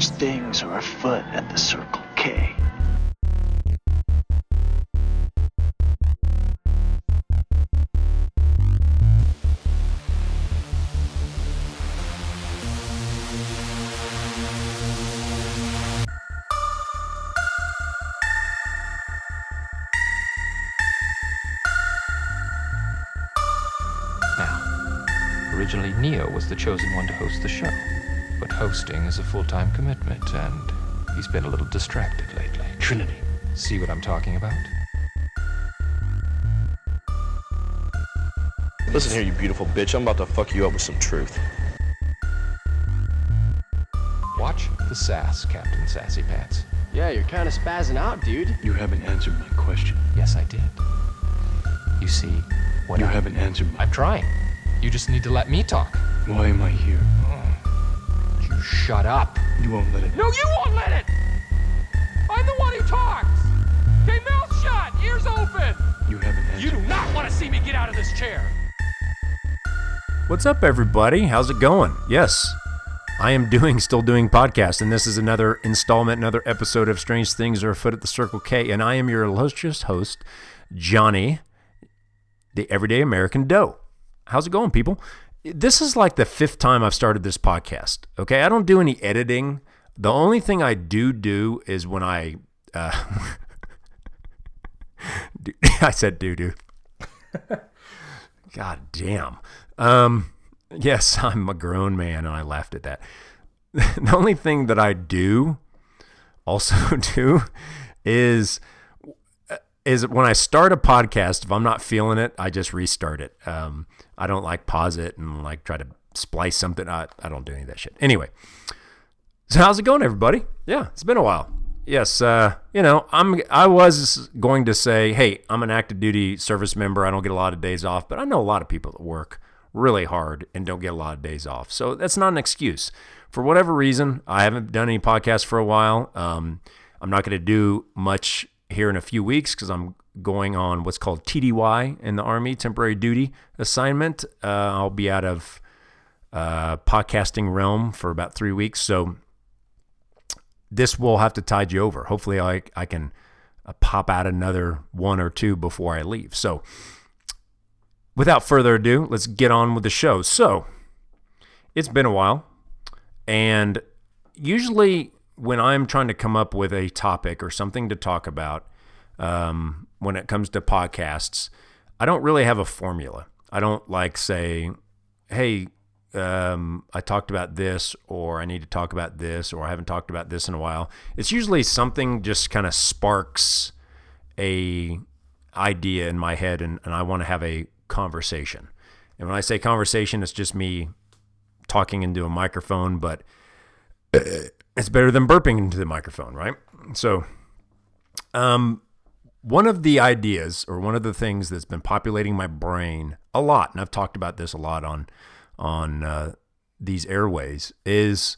Strange things are afoot at the Circle K. Now, originally Neo was the chosen one to host the show, hosting is a full time commitment, and he's been a little distracted lately. Trinity. See what I'm talking about? Listen here, you beautiful bitch. I'm about to fuck you up with some truth. Watch the sass, Captain Sassy Pants. Yeah, you're kind of spazzing out, dude. You haven't answered my question. Yes, I did. You see, what You I- haven't answered my. I'm trying. You just need to let me talk. Why am I here? You shut up. You won't let it. No, you won't let it! I'm the one who talks! Okay, mouth shut, ears open! You haven't answered. You do not want to see me get out of this chair! What's up, everybody? How's it going? Yes, I am doing, still doing podcast, and this is another installment, another episode of Strange Things Are Afoot at the Circle K, and I am your illustrious host, Johnny, the Everyday American Doe. How's it going, people? This is like the fifth time I've started this podcast. Okay, I don't do any editing. The only thing I do do is when I, uh, I said do do. God damn. Um, yes, I'm a grown man, and I laughed at that. the only thing that I do, also do, is is when I start a podcast. If I'm not feeling it, I just restart it. Um, I don't like pause it and like try to splice something. I, I don't do any of that shit. Anyway, so how's it going, everybody? Yeah, it's been a while. Yes, uh, you know, I'm. I was going to say, hey, I'm an active duty service member. I don't get a lot of days off, but I know a lot of people that work really hard and don't get a lot of days off. So that's not an excuse. For whatever reason, I haven't done any podcasts for a while. Um, I'm not going to do much here in a few weeks because I'm going on what's called TDY in the Army, temporary duty assignment. Uh, I'll be out of uh, podcasting realm for about three weeks. So this will have to tide you over. Hopefully, I, I can uh, pop out another one or two before I leave. So, without further ado, let's get on with the show. So, it's been a while, and usually when I'm trying to come up with a topic or something to talk about, um, when it comes to podcasts, I don't really have a formula. I don't like say, hey, um, I talked about this, or I need to talk about this, or I haven't talked about this in a while. It's usually something just kind of sparks a idea in my head, and, and I want to have a conversation. And when I say conversation, it's just me talking into a microphone, but it's better than burping into the microphone, right? So, um, one of the ideas or one of the things that's been populating my brain a lot, and I've talked about this a lot on on uh, these airways, is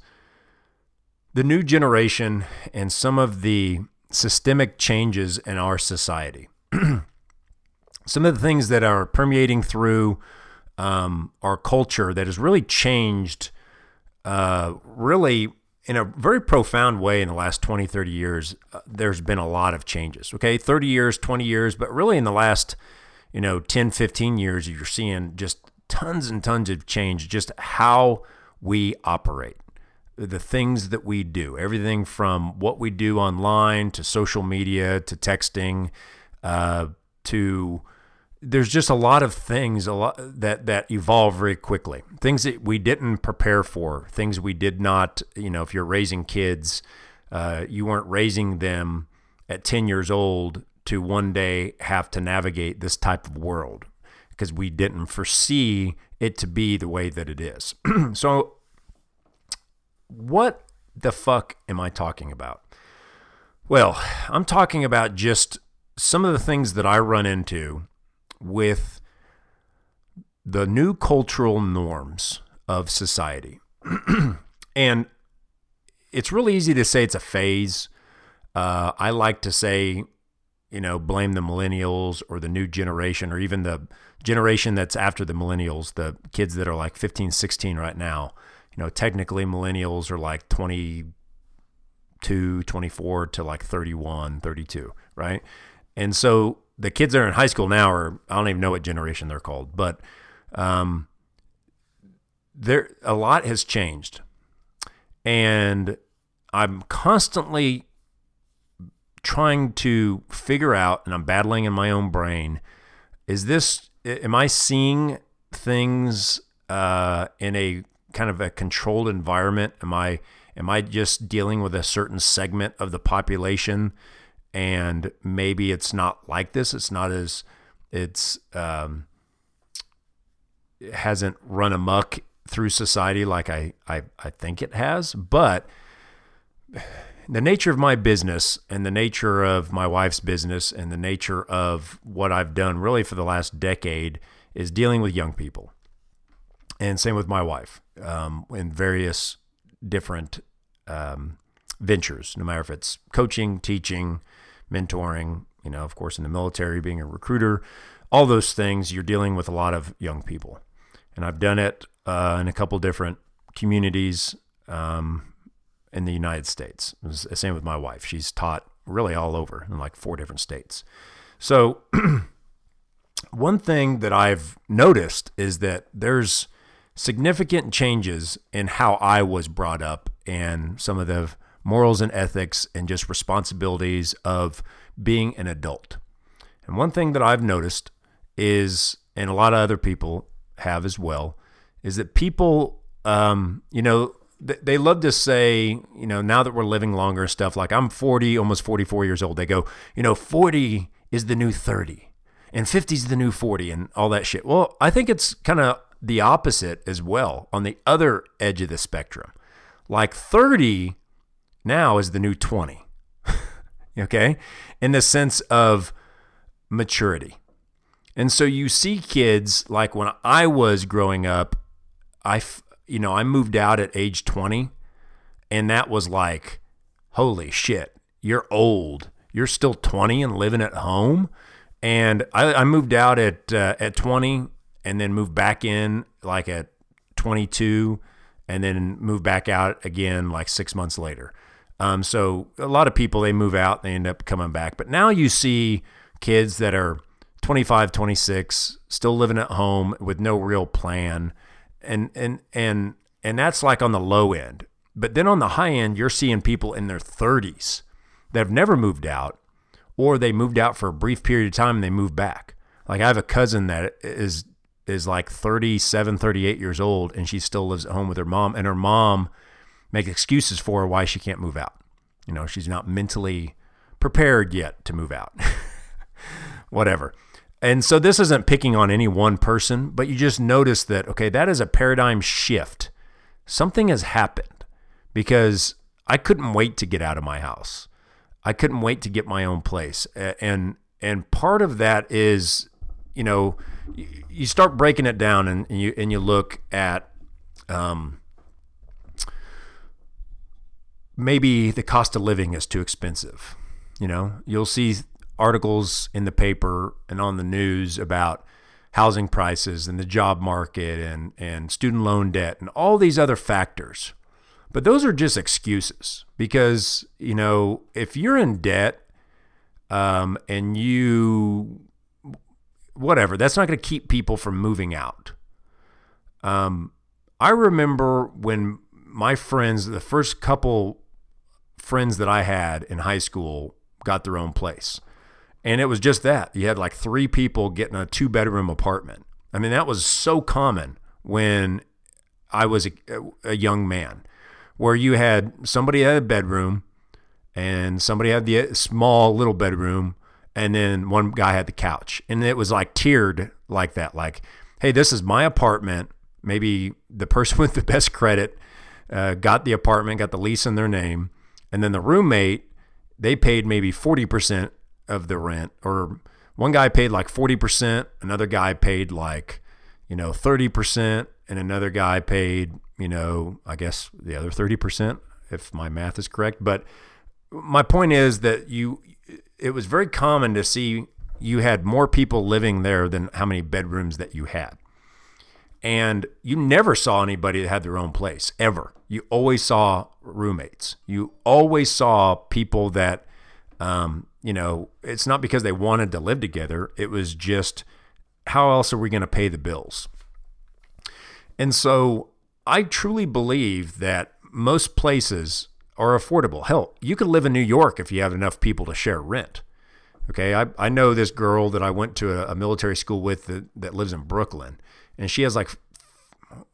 the new generation and some of the systemic changes in our society. some of the things that are permeating through um, our culture that has really changed, uh, really in a very profound way in the last 20, 30 years, uh, there's been a lot of changes. Okay. 30 years, 20 years, but really in the last, you know, 10, 15 years, you're seeing just tons and tons of change, just how we operate, the things that we do, everything from what we do online to social media to texting uh, to there's just a lot of things a lot that that evolve very quickly. Things that we didn't prepare for things we did not you know if you're raising kids uh, you weren't raising them at 10 years old to one day have to navigate this type of world because we didn't foresee it to be the way that it is. So what the fuck am i talking about? Well i'm talking about just some of the things that i run into with the new cultural norms of society. and it's really easy to say it's a phase. Uh, I like to say, you know, blame the millennials or the new generation or even the generation that's after the millennials, the kids that are like 15, 16 right now. You know, technically millennials are like 20, 22, 24 to like 31, 32, right? And so the kids that are in high school now are, I don't even know what generation they're called, but um, there a lot has changed. And I'm constantly trying to figure out, and I'm battling in my own brain, is this, am I seeing things uh, in a kind of a controlled environment? Am I, am I just dealing with a certain segment of the population and maybe it's not like this? It's not as, it's, um, it hasn't run amok through society like I, I, I think it has, but the nature of my business and the nature of my wife's business and the nature of what I've done really for the last decade is dealing with young people. And same with my wife um, in various different um, ventures, no matter if it's coaching, teaching, mentoring, you know, of course, in the military, being a recruiter, all those things, you're dealing with a lot of young people. And I've done it uh, in a couple different communities. Um, in the United States. The same with my wife. She's taught really all over in like four different states. So, one thing that I've noticed is that there's significant changes in how I was brought up and some of the morals and ethics and just responsibilities of being an adult. And one thing that I've noticed is, and a lot of other people have as well, is that people, um, you know, they love to say, you know, now that we're living longer stuff, like I'm 40, almost 44 years old, they go, you know, 40 is the new 30 and 50 is the new 40 and all that shit. Well, I think it's kind of the opposite as well on the other edge of the spectrum. Like 30 now is the new 20. okay? In the sense of maturity. And so you see kids like when I was growing up, I, you know, I moved out at age 20 and that was like, holy shit, you're old. You're still 20 and living at home. And I, I moved out at, uh, at 20 and then moved back in like at 22 and then moved back out again like six months later. Um, so a lot of people, they move out, they end up coming back. But now you see kids that are 25, 26, still living at home with no real plan and and and and that's like on the low end. But then on the high end, you're seeing people in their 30s that have never moved out, or they moved out for a brief period of time and they moved back. Like I have a cousin that is is like 37, 38 years old, and she still lives at home with her mom, and her mom makes excuses for why she can't move out. You know, she's not mentally prepared yet to move out. Whatever. And so this isn't picking on any one person, but you just notice that, okay, that is a paradigm shift. Something has happened because I couldn't wait to get out of my house. I couldn't wait to get my own place. And, and part of that is, you know, you start breaking it down and you, and you look at, um, maybe the cost of living is too expensive. You know, you'll see articles in the paper and on the news about housing prices and the job market and, and student loan debt and all these other factors. But those are just excuses because, you know, if you're in debt um, and you, whatever, that's not going to keep people from moving out. Um, I remember when my friends, the first couple friends that I had in high school, got their own place. And it was just that. You had like three people getting a two bedroom apartment. I mean, that was so common when I was a, a, young man, where you had somebody had a bedroom and somebody had the small little bedroom, and then one guy had the couch. And it was like tiered like that. Like, hey, this is my apartment. Maybe the person with the best credit uh, got the apartment, got the lease in their name. And then the roommate, they paid maybe 40% of the rent or one guy paid like 40%, another guy paid like, you know, 30% and another guy paid, you know, I guess the other 30% if my math is correct, but my point is that you it was very common to see you had more people living there than how many bedrooms that you had. And you never saw anybody that had their own place ever. You always saw roommates. You always saw people that, um, you know, it's not because they wanted to live together. It was just how else are we going to pay the bills? And so I truly believe that most places are affordable. Hell, you could live in New York if you have enough people to share rent. Okay, I, I know this girl that I went to a, a military school with that, that lives in Brooklyn, and she has like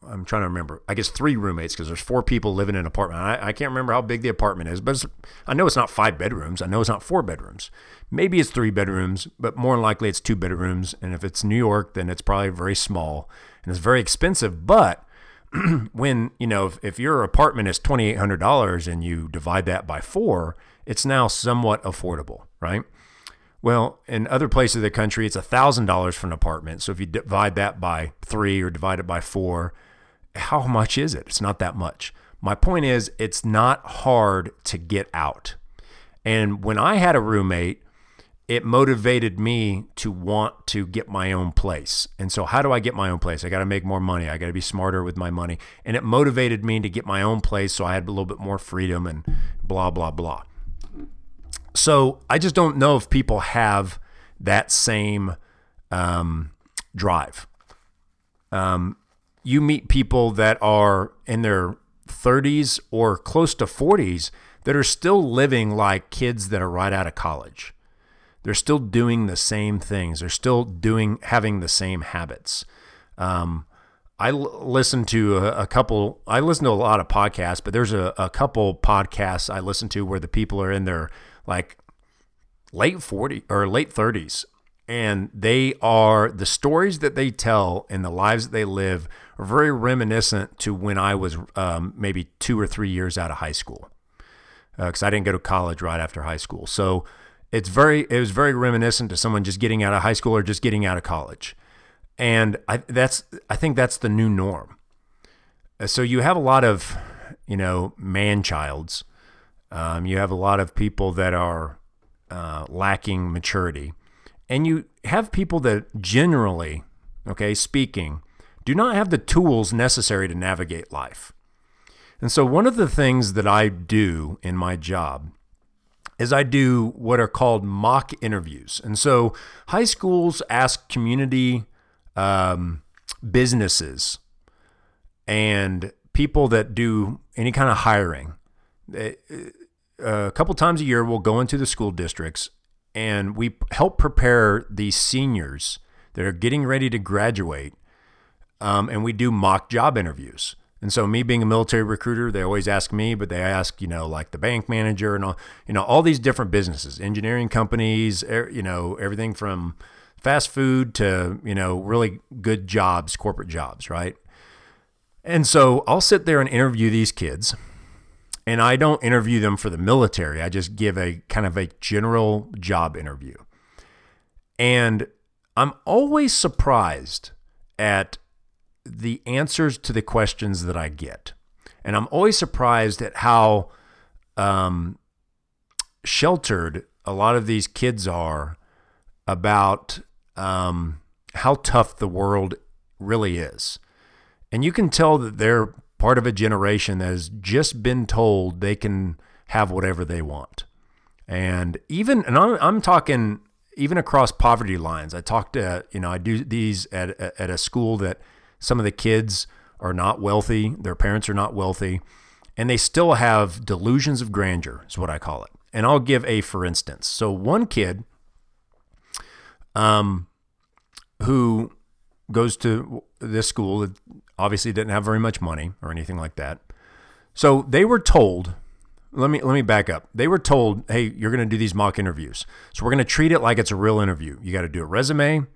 I'm trying to remember. I guess three roommates because there's four people living in an apartment. I, I can't remember how big the apartment is, but I know it's not five bedrooms. I know it's not four bedrooms. Maybe it's three bedrooms, but more than likely it's two bedrooms. And if it's New York, then it's probably very small and it's very expensive. But when you know if, if your apartment is twenty eight hundred dollars and you divide that by four, it's now somewhat affordable, right? Well, in other places of the country, it's $1,000 for an apartment. So if you divide that by three or divide it by four, how much is it? It's not that much. My point is, it's not hard to get out. And when I had a roommate, it motivated me to want to get my own place. And so, how do I get my own place? I got to make more money. I got to be smarter with my money. And it motivated me to get my own place so I had a little bit more freedom and blah, blah, blah. So I just don't know if people have that same um, drive. Um, you meet people that are in their 30s or close to 40s that are still living like kids that are right out of college. They're still doing the same things. They're still doing having the same habits. Um, I l- listen to a, a, couple. I listen to a lot of podcasts, but there's a, a couple podcasts I listen to where the people are in their like late 40 or late 30s and they are the stories that they tell and the lives that they live are very reminiscent to when I was um, maybe two or three years out of high school because uh, I didn't go to college right after high school. So it's very it was very reminiscent to someone just getting out of high school or just getting out of college, and I that's I think that's the new norm. Uh, so you have a lot of you know man childs um, you have a lot of people that are uh, lacking maturity. And you have people that generally, okay, speaking, do not have the tools necessary to navigate life. And so, one of the things that I do in my job is I do what are called mock interviews. And so, high schools ask community um, businesses and people that do any kind of hiring a couple times a year, we'll go into the school districts and we help prepare these seniors that are getting ready to graduate. Um, and we do mock job interviews. And so, me being a military recruiter, they always ask me, but they ask, you know, like the bank manager and all, you know, all these different businesses, engineering companies, er, you know, everything from fast food to, you know, really good jobs, corporate jobs, right? And so, I'll sit there and interview these kids and I don't interview them for the military. I just give a kind of a general job interview. And I'm always surprised at the answers to the questions that I get. And I'm always surprised at how um, sheltered a lot of these kids are about um, how tough the world really is. And you can tell that they're part of a generation that has just been told they can have whatever they want. And even, and I'm, I'm talking even across poverty lines. I talked to, you know, I do these at, at a school that some of the kids are not wealthy, their parents are not wealthy, and they still have delusions of grandeur, is what I call it. And I'll give a for instance. So one kid um, who goes to this school obviously didn't have very much money or anything like that. So they were told, let me let me back up. They were told, "Hey, you're going to do these mock interviews. So we're going to treat it like it's a real interview. You got to do a resume.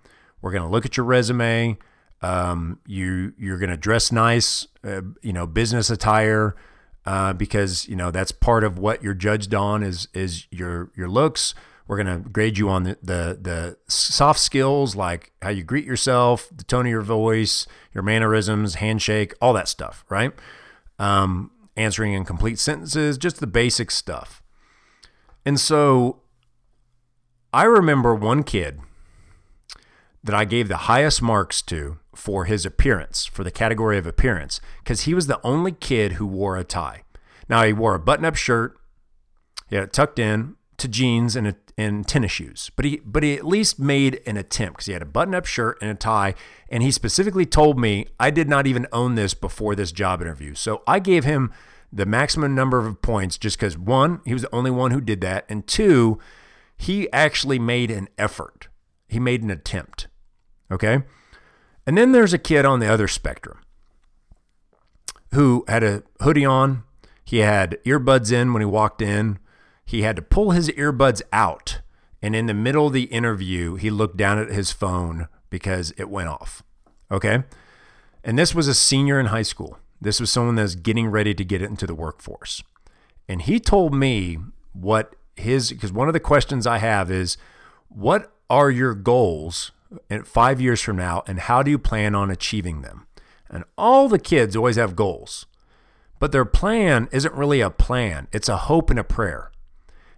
We're going to look at your resume. Um, you you're going to dress nice, uh, you know, business attire." Uh, because you know that's part of what you're judged on is is your your looks. We're going to grade you on the, the, the soft skills like how you greet yourself, the tone of your voice, your mannerisms, handshake, all that stuff, right? Um, answering in complete sentences, just the basic stuff. And so I remember one kid that I gave the highest marks to for his appearance, for the category of appearance, because he was the only kid who wore a tie. Now he wore a button-up shirt, he had it tucked in to jeans and a, and tennis shoes, but he but he at least made an attempt because he had a button-up shirt and a tie, and he specifically told me I did not even own this before this job interview, so I gave him the maximum number of points just because one, he was the only one who did that, and two, he actually made an effort. He made an attempt. Okay. And then there's a kid on the other spectrum who had a hoodie on. He had earbuds in when he walked in. He had to pull his earbuds out. And in the middle of the interview, he looked down at his phone because it went off. Okay. And this was a senior in high school. This was someone that's getting ready to get into the workforce. And he told me what his, because one of the questions I have is, what are your goals five years from now, and how do you plan on achieving them? And all the kids always have goals, but their plan isn't really a plan, it's a hope and a prayer.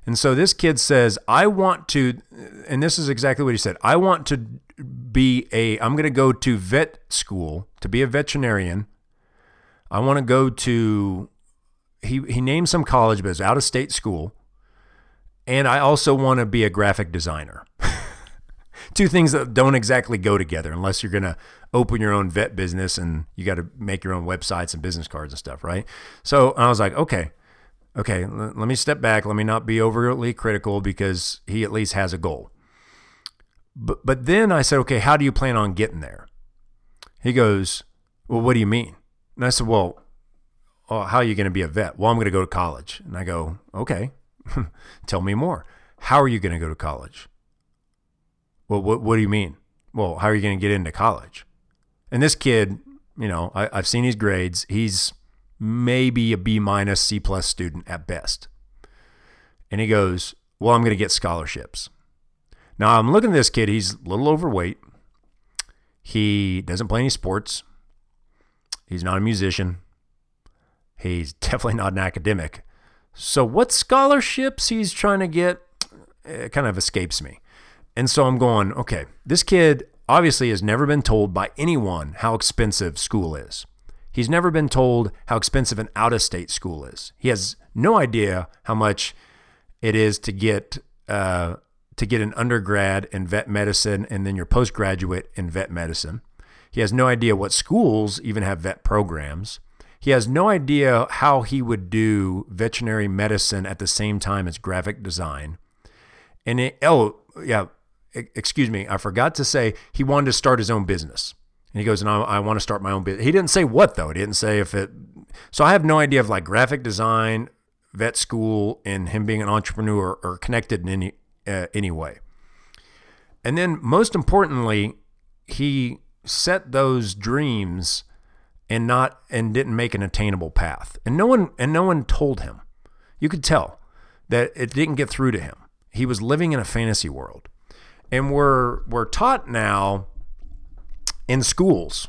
And so this kid says, I want to, and this is exactly what he said I want to be a, I'm going to go to vet school to be a veterinarian. I want to go to, he, he named some college, but it's out of state school. And I also want to be a graphic designer. two things that don't exactly go together unless you're going to open your own vet business and you got to make your own websites and business cards and stuff, right? So I was like, okay, okay, l- let me step back. Let me not be overly critical because he at least has a goal. But, but then I said, okay, how do you plan on getting there? He goes, well, what do you mean? And I said, well, oh, how are you going to be a vet? Well, I'm going to go to college. And I go, okay, tell me more. How are you going to go to college? Well, what, what do you mean? Well, how are you going to get into college? And this kid, you know, I, I've seen his grades. He's maybe a B minus, C plus student at best. And he goes, Well, I'm going to get scholarships. Now I'm looking at this kid. He's a little overweight. He doesn't play any sports. He's not a musician. He's definitely not an academic. So, what scholarships he's trying to get it kind of escapes me. And so I'm going, okay, this kid obviously has never been told by anyone how expensive school is. He's never been told how expensive an out of state school is. He has no idea how much it is to get uh, to get an undergrad in vet medicine and then your postgraduate in vet medicine. He has no idea what schools even have vet programs. He has no idea how he would do veterinary medicine at the same time as graphic design. And it, oh, yeah, excuse me, I forgot to say he wanted to start his own business. And he goes, and I, want to start my own business. He didn't say what though. He didn't say if it. So I have no idea of like graphic design, vet school, and him being an entrepreneur are connected in any uh, any way. And then most importantly, he set those dreams and not and didn't make an attainable path. And no one and no one told him. You could tell that it didn't get through to him. He was living in a fantasy world. And we're we're taught now in schools,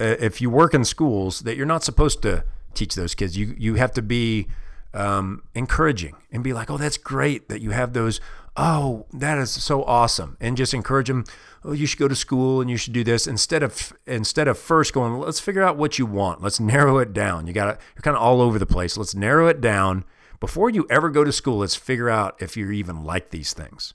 uh, if you work in schools, that you're not supposed to teach those kids. You you have to be um, encouraging and be like, oh, that's great that you have those. Oh, that is so awesome, and just encourage them. Oh, you should go to school and you should do this instead of instead of first going. Let's figure out what you want. Let's narrow it down. You got you're kind of all over the place. Let's narrow it down before you ever go to school. Let's figure out if you even like these things.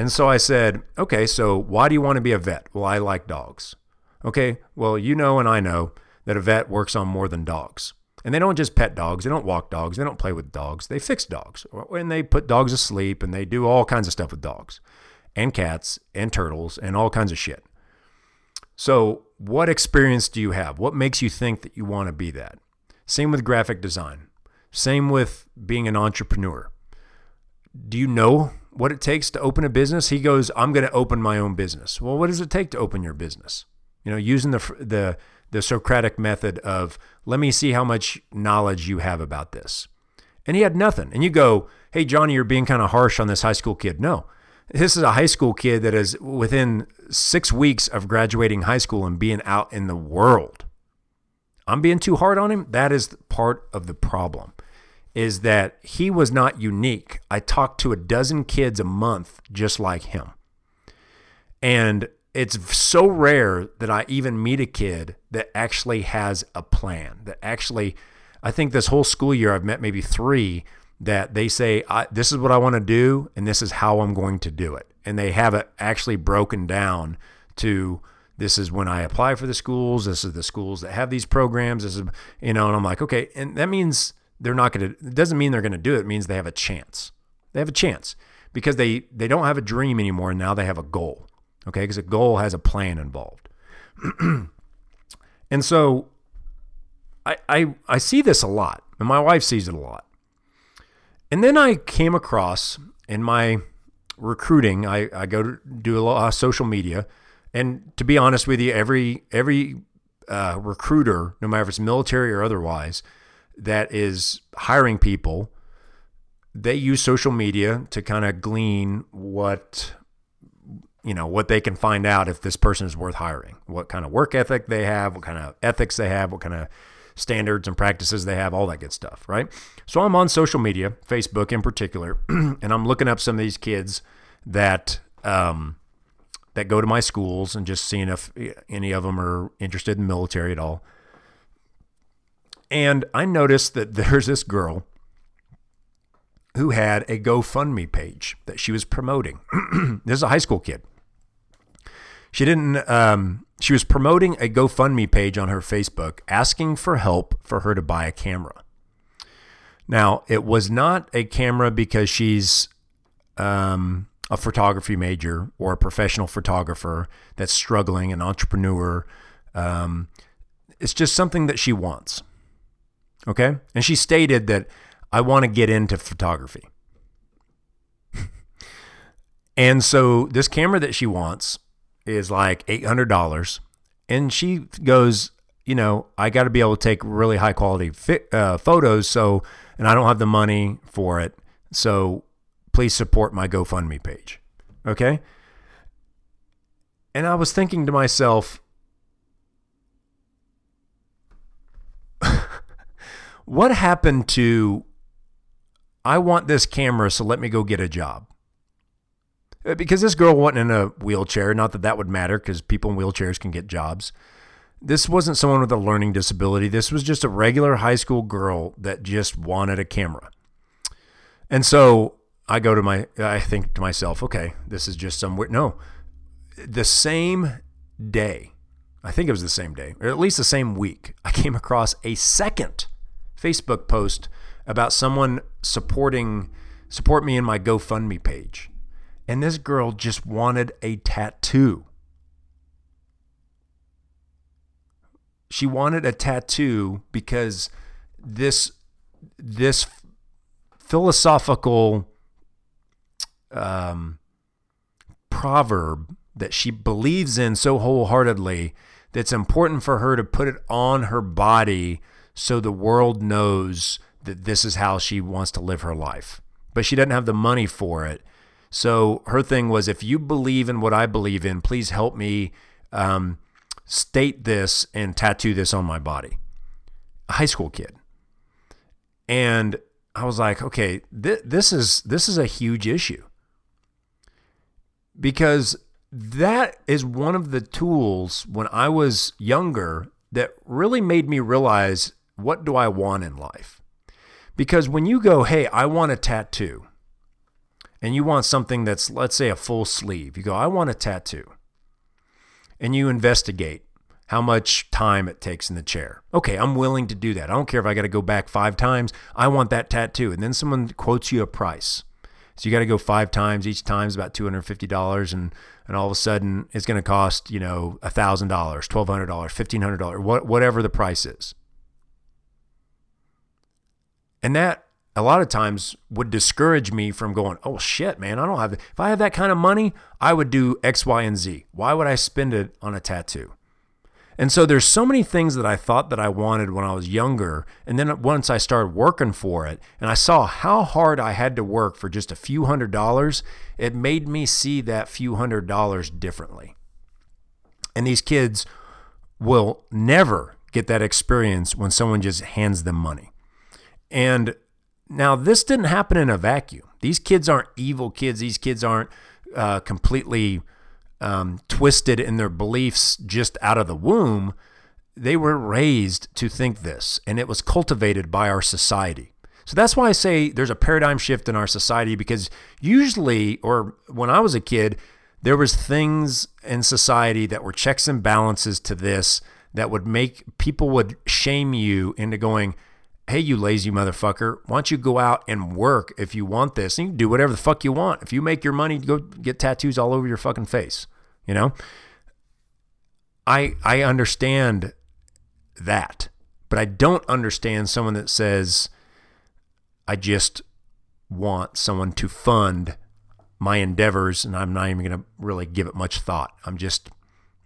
And so I said, okay, so why do you want to be a vet? Well, I like dogs. Okay, well, you know and I know that a vet works on more than dogs. And they don't just pet dogs, they don't walk dogs, they don't play with dogs, they fix dogs. And they put dogs asleep and they do all kinds of stuff with dogs and cats and turtles and all kinds of shit. So, what experience do you have? What makes you think that you want to be that? Same with graphic design. Same with being an entrepreneur. Do you know what it takes to open a business? He goes, I'm going to open my own business. Well, what does it take to open your business? You know, using the the the Socratic method of let me see how much knowledge you have about this. And he had nothing. And you go, "Hey Johnny, you're being kind of harsh on this high school kid." No. This is a high school kid that is within 6 weeks of graduating high school and being out in the world. I'm being too hard on him. That is part of the problem is that he was not unique. I talked to a dozen kids a month just like him. And it's so rare that I even meet a kid that actually has a plan. That actually, I think this whole school year I've met maybe three that they say, "This is what I want to do, and this is how I'm going to do it," and they have it actually broken down to this is when I apply for the schools. This is the schools that have these programs. This is, you know, and I'm like, okay. And that means they're not going to, it doesn't mean they're going to do it. It means they have a chance. They have a chance because they, they don't have a dream anymore. And Now they have a goal. Okay. Because a goal has a plan involved. and so I, I, I see this a lot and my wife sees it a lot. And then I came across in my recruiting, I, I go to do a lot of social media and to be honest with you, every every uh, recruiter, no matter if it's military or otherwise, that is hiring people, they use social media to kind of glean what you know what they can find out if this person is worth hiring, what kind of work ethic they have, what kind of ethics they have, what kind of standards and practices they have, all that good stuff, right? So I'm on social media, Facebook in particular, and I'm looking up some of these kids that um, that go to my schools and just seeing if any of them are interested in military at all. And I noticed that there's this girl who had a GoFundMe page that she was promoting. this is a high school kid. She didn't, um, she was promoting a GoFundMe page on her Facebook asking for help for her to buy a camera. Now, it was not a camera because she's um, a photography major or a professional photographer that's struggling, an entrepreneur. Um, it's just something that she wants. Okay. And she stated that I want to get into photography. and so this camera that she wants is like $800. And she goes, you know, I got to be able to take really high quality uh, photos. So, and I don't have the money for it. So please support my GoFundMe page. Okay? And I was thinking to myself, what happened to I want this camera, so let me go get a job? Uh, because this girl wasn't in a wheelchair. Not that that would matter because people in wheelchairs can get jobs. This wasn't someone with a learning disability. This was just a regular high school girl that just wanted a camera. And so I go to my, I think to myself, okay, this is just some weird. No, the same day, I think it was the same day, or at least the same week, I came across a second Facebook post about someone supporting support me in my GoFundMe page. And this girl just wanted a tattoo. She wanted a tattoo because this this philosophical um, proverb that she believes in so wholeheartedly that's important for her to put it on her body so the world knows that this is how she wants to live her life. But she doesn't have the money for it. So her thing was if you believe in what I believe in, please help me um, state this and tattoo this on my body. A high school kid. And I was like, okay, th- this is this is a huge issue because that is one of the tools when I was younger that really made me realize what do I want in life? Because when you go, hey, I want a tattoo, and you want something that's, let's say, a full sleeve, you go, I want a tattoo. And you investigate how much time it takes in the chair. Okay, I'm willing to do that. I don't care if I got to go back five times. I want that tattoo. And then someone quotes you a price. So you got to go five times. Each time is about two hundred fifty dollars, and and all of a sudden it's going to cost you know a thousand dollars, twelve hundred dollars, fifteen hundred dollars, whatever the price is. And that a lot of times would discourage me from going, oh shit, man, I don't have. If I had that kind of money, I would do X, Y, and Z. Why would I spend it on a tattoo? And so there's so many things that I thought that I wanted when I was younger. And then once I started working for it and I saw how hard I had to work for just a few hundred dollars, it made me see that few hundred dollars differently. And these kids will never get that experience when someone just hands them money. And now this didn't happen in a vacuum. These kids aren't evil kids. These kids aren't uh, completely um, twisted in their beliefs just out of the womb. They were raised to think this, and it was cultivated by our society. So that's why I say there's a paradigm shift in our society because usually, or when I was a kid, there was things in society that were checks and balances to this that would make people would shame you into going, hey, you lazy motherfucker, why don't you go out and work if you want this? And you can do whatever the fuck you want. If you make your money, go get tattoos all over your fucking face. You know? I I understand that, but I don't understand someone that says, I just want someone to fund my endeavors and I'm not even going to really give it much thought. I'm just,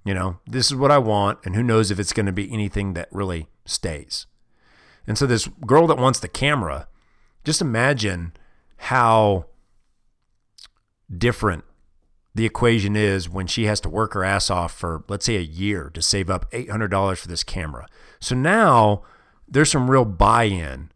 you know, this is what I want, and who knows if it's going to be anything that really stays. And so, this girl that wants the camera, just imagine how different the equation is when she has to work her ass off for, let's say, a year to save up $800 for this camera. So now there's some real buy in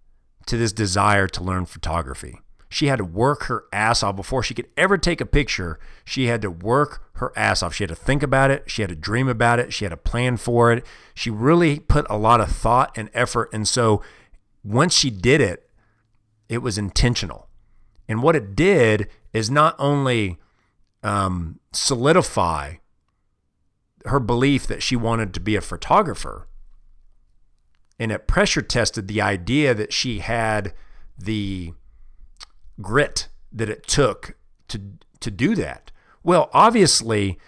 to this desire to learn photography. She had to work her ass off before she could ever take a picture. She had to work her ass off. She had to think about it. She had to dream about it. She had to plan for it. She really put a lot of thought and effort. And so once she did it, it was intentional. And what it did is not only um, solidify her belief that she wanted to be a photographer, and it pressure tested the idea that she had the grit that it took to to do that. Well, obviously,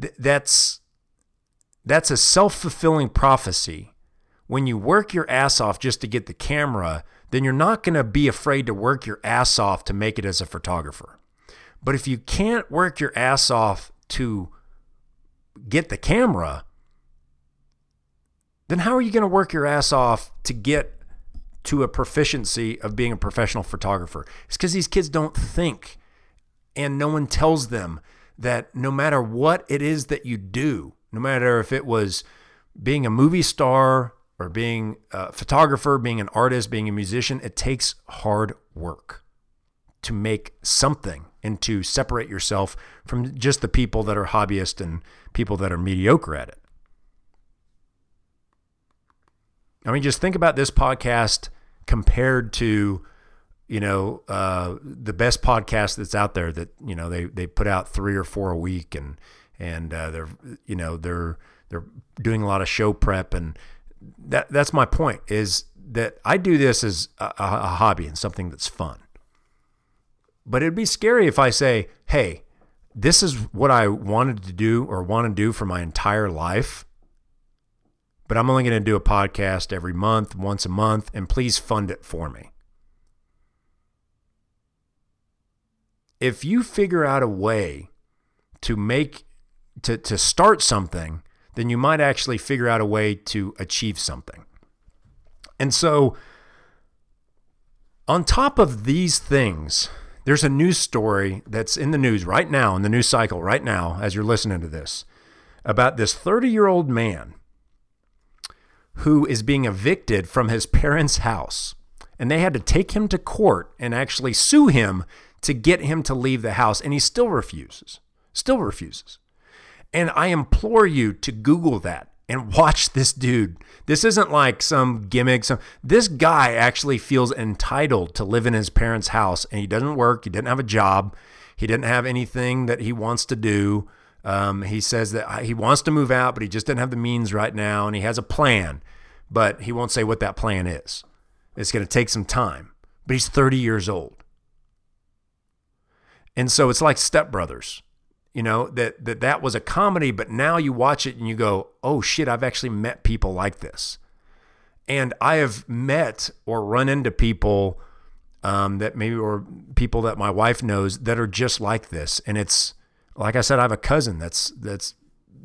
th- that's that's a self-fulfilling prophecy. When you work your ass off just to get the camera, then you're not going to be afraid to work your ass off to make it as a photographer. But if you can't work your ass off to get the camera, then how are you going to work your ass off to get to a proficiency of being a professional photographer? It's because these kids don't think, and no one tells them that no matter what it is that you do, no matter if it was being a movie star or being a photographer, being an artist, being a musician, it takes hard work to make something and to separate yourself from just the people that are hobbyists and people that are mediocre at it. I mean, just think about this podcast compared to, you know, uh, the best podcast that's out there. That you know they they put out three or four a week, and and uh, they're you know they're they're doing a lot of show prep, and that that's my point is that I do this as a, a hobby and something that's fun. But it'd be scary if I say, hey, this is what I wanted to do or want to do for my entire life but I'm only going to do a podcast every month, once a month, and please fund it for me. If you figure out a way to make to to start something, then you might actually figure out a way to achieve something. And so on top of these things, there's a news story that's in the news right now, in the news cycle right now, as you're listening to this, about this 30 year old man who is being evicted from his parents' house. And they had to take him to court and actually sue him to get him to leave the house. And he still refuses, still refuses. And I implore you to Google that and watch this dude. This isn't like some gimmick. Some this guy actually feels entitled to live in his parents' house, and he doesn't work. He didn't have a job. He didn't have anything that he wants to do. Um, he says that he wants to move out, but he just doesn't have the means right now, and he has a plan, but he won't say what that plan is. It's going to take some time, but he's 30 years old. And so it's like Step Brothers, you know, that, that that was a comedy, but now you watch it and you go, oh shit, I've actually met people like this. And I have met or run into people um, that maybe, or people that my wife knows that are just like this. And it's, like I said, I have a cousin that's that's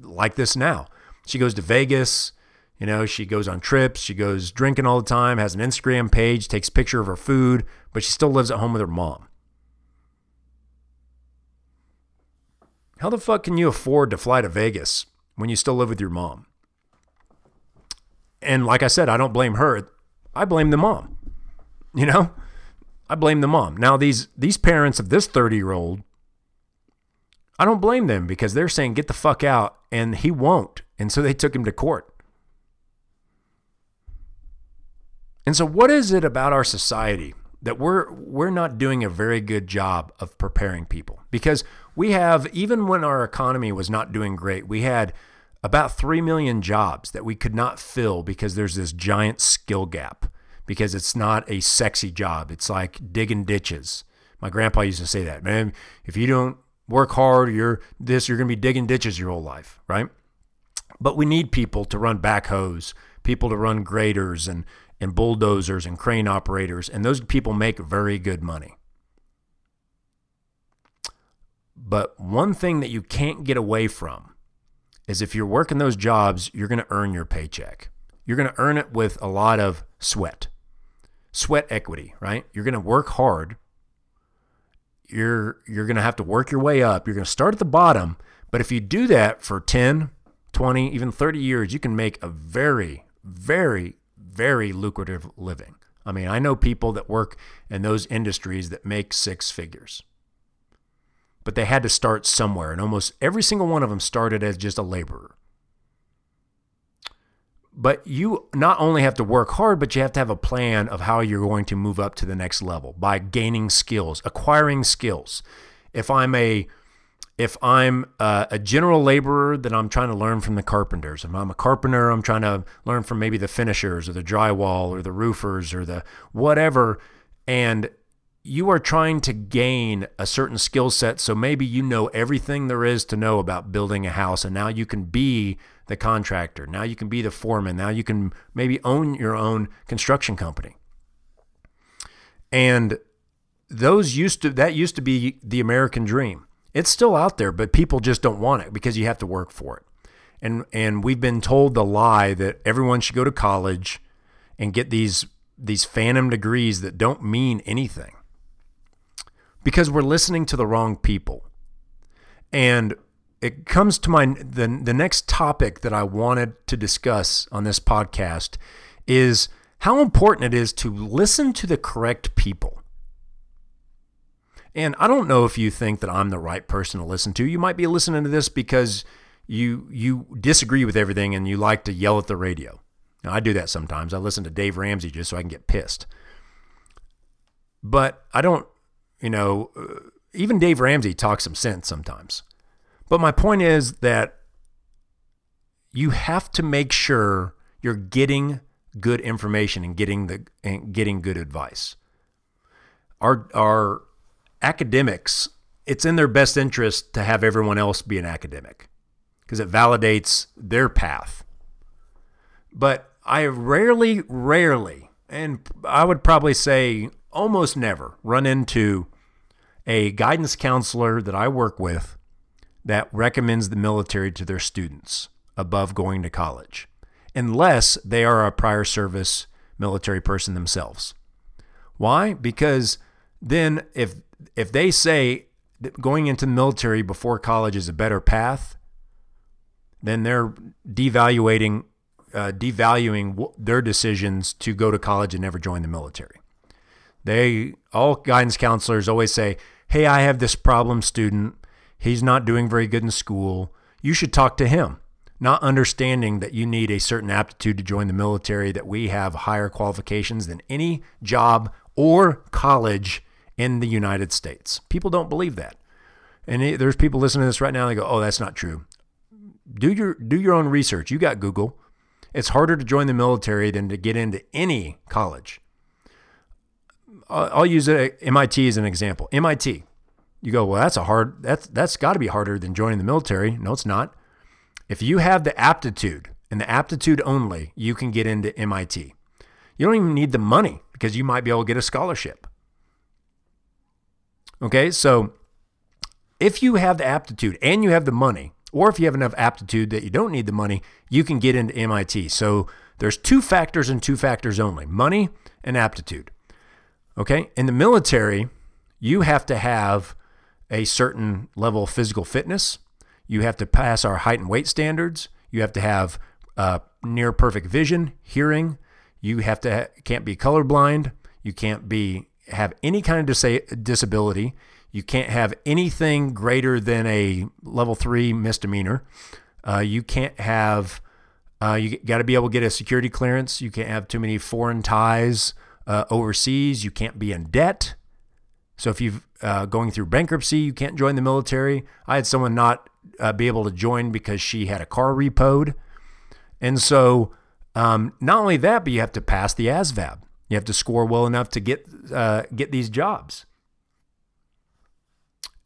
like this now. She goes to Vegas, you know, she goes on trips, she goes drinking all the time, has an Instagram page, takes picture of her food, but she still lives at home with her mom. How the fuck can you afford to fly to Vegas when you still live with your mom? And like I said, I don't blame her. I blame the mom. You know? I blame the mom. Now these these parents of this 30-year-old I don't blame them because they're saying get the fuck out and he won't. And so they took him to court. And so what is it about our society that we're we're not doing a very good job of preparing people? Because we have even when our economy was not doing great, we had about 3 million jobs that we could not fill because there's this giant skill gap because it's not a sexy job. It's like digging ditches. My grandpa used to say that, man, if you don't work hard, you're this, you're going to be digging ditches your whole life, right? But we need people to run backhoes, people to run graders and and bulldozers and crane operators, and those people make very good money. But one thing that you can't get away from is if you're working those jobs, you're going to earn your paycheck. You're going to earn it with a lot of sweat, sweat equity, right? You're going to work hard. You're you're going to have to work your way up. You're going to start at the bottom, but if you do that for 10, 20, even 30 years, you can make a very very very lucrative living. I mean, I know people that work in those industries that make six figures. But they had to start somewhere, and almost every single one of them started as just a laborer. But you not only have to work hard, but you have to have a plan of how you're going to move up to the next level by gaining skills, acquiring skills. If I'm a if I'm a general laborer, then I'm trying to learn from the carpenters. If I'm a carpenter, I'm trying to learn from maybe the finishers or the drywall or the roofers or the whatever. And you are trying to gain a certain skill set. So maybe you know everything there is to know about building a house. And now you can be the contractor. Now you can be the foreman. Now you can maybe own your own construction company. And those used to, that used to be the American dream it's still out there, but people just don't want it because you have to work for it. And and we've been told the lie that everyone should go to college and get these these phantom degrees that don't mean anything. Because we're listening to the wrong people. And it comes to my the the next topic that I wanted to discuss on this podcast is how important it is to listen to the correct people. And I don't know if you think that I'm the right person to listen to. You might be listening to this because you you disagree with everything and you like to yell at the radio. Now, I do that sometimes. I listen to Dave Ramsey just so I can get pissed. But I don't, you know, uh, even Dave Ramsey talks some sense sometimes. But my point is that you have to make sure you're getting good information and getting the and getting good advice. Our our academics, it's in their best interest to have everyone else be an academic because it validates their path. But I rarely, rarely, and I would probably say almost never run into a guidance counselor that I work with that recommends the military to their students above going to college, unless they are a prior service military person themselves. Why? Because then if if they say that going into the military before college is a better path, then they're devaluating uh, devaluing their decisions to go to college and never join the military. They all guidance counselors always say, "Hey, I have this problem student. He's not doing very good in school. You should talk to him." Not understanding that you need a certain aptitude to join the military, that we have higher qualifications than any job or college in the United States. People don't believe that. And it, there's people listening to this right now. They go, "Oh, that's not true." Do your do your own research. You got Google. It's harder to join the military than to get into any college. Uh, I'll use MIT uh, as an example. MIT. You go, well, that's a hard. That's that's got to be harder than joining the military. No, it's not. If you have the aptitude and the aptitude only, you can get into MIT. You don't even need the money because you might be able to get a scholarship. Okay, so if you have the aptitude and you have the money, or if you have enough aptitude that you don't need the money, you can get into MIT. So there's two factors and two factors only money and aptitude. Okay, in the military, you have to have a certain level of physical fitness. You have to pass our height and weight standards. You have to have uh, near perfect vision, hearing. You have to ha- can't be colorblind. You can't be have any kind of dis- disability. You can't have anything greater than a level three misdemeanor. Uh, you can't have, uh, you got to be able to get a security clearance. You can't have too many foreign ties uh, overseas. You can't be in debt. So if you've uh, going through bankruptcy, you can't join the military. I had someone not uh, be able to join because she had a car repoed. And so um, not only that, but you have to pass the ASVAB. You have to score well enough to get uh, get these jobs.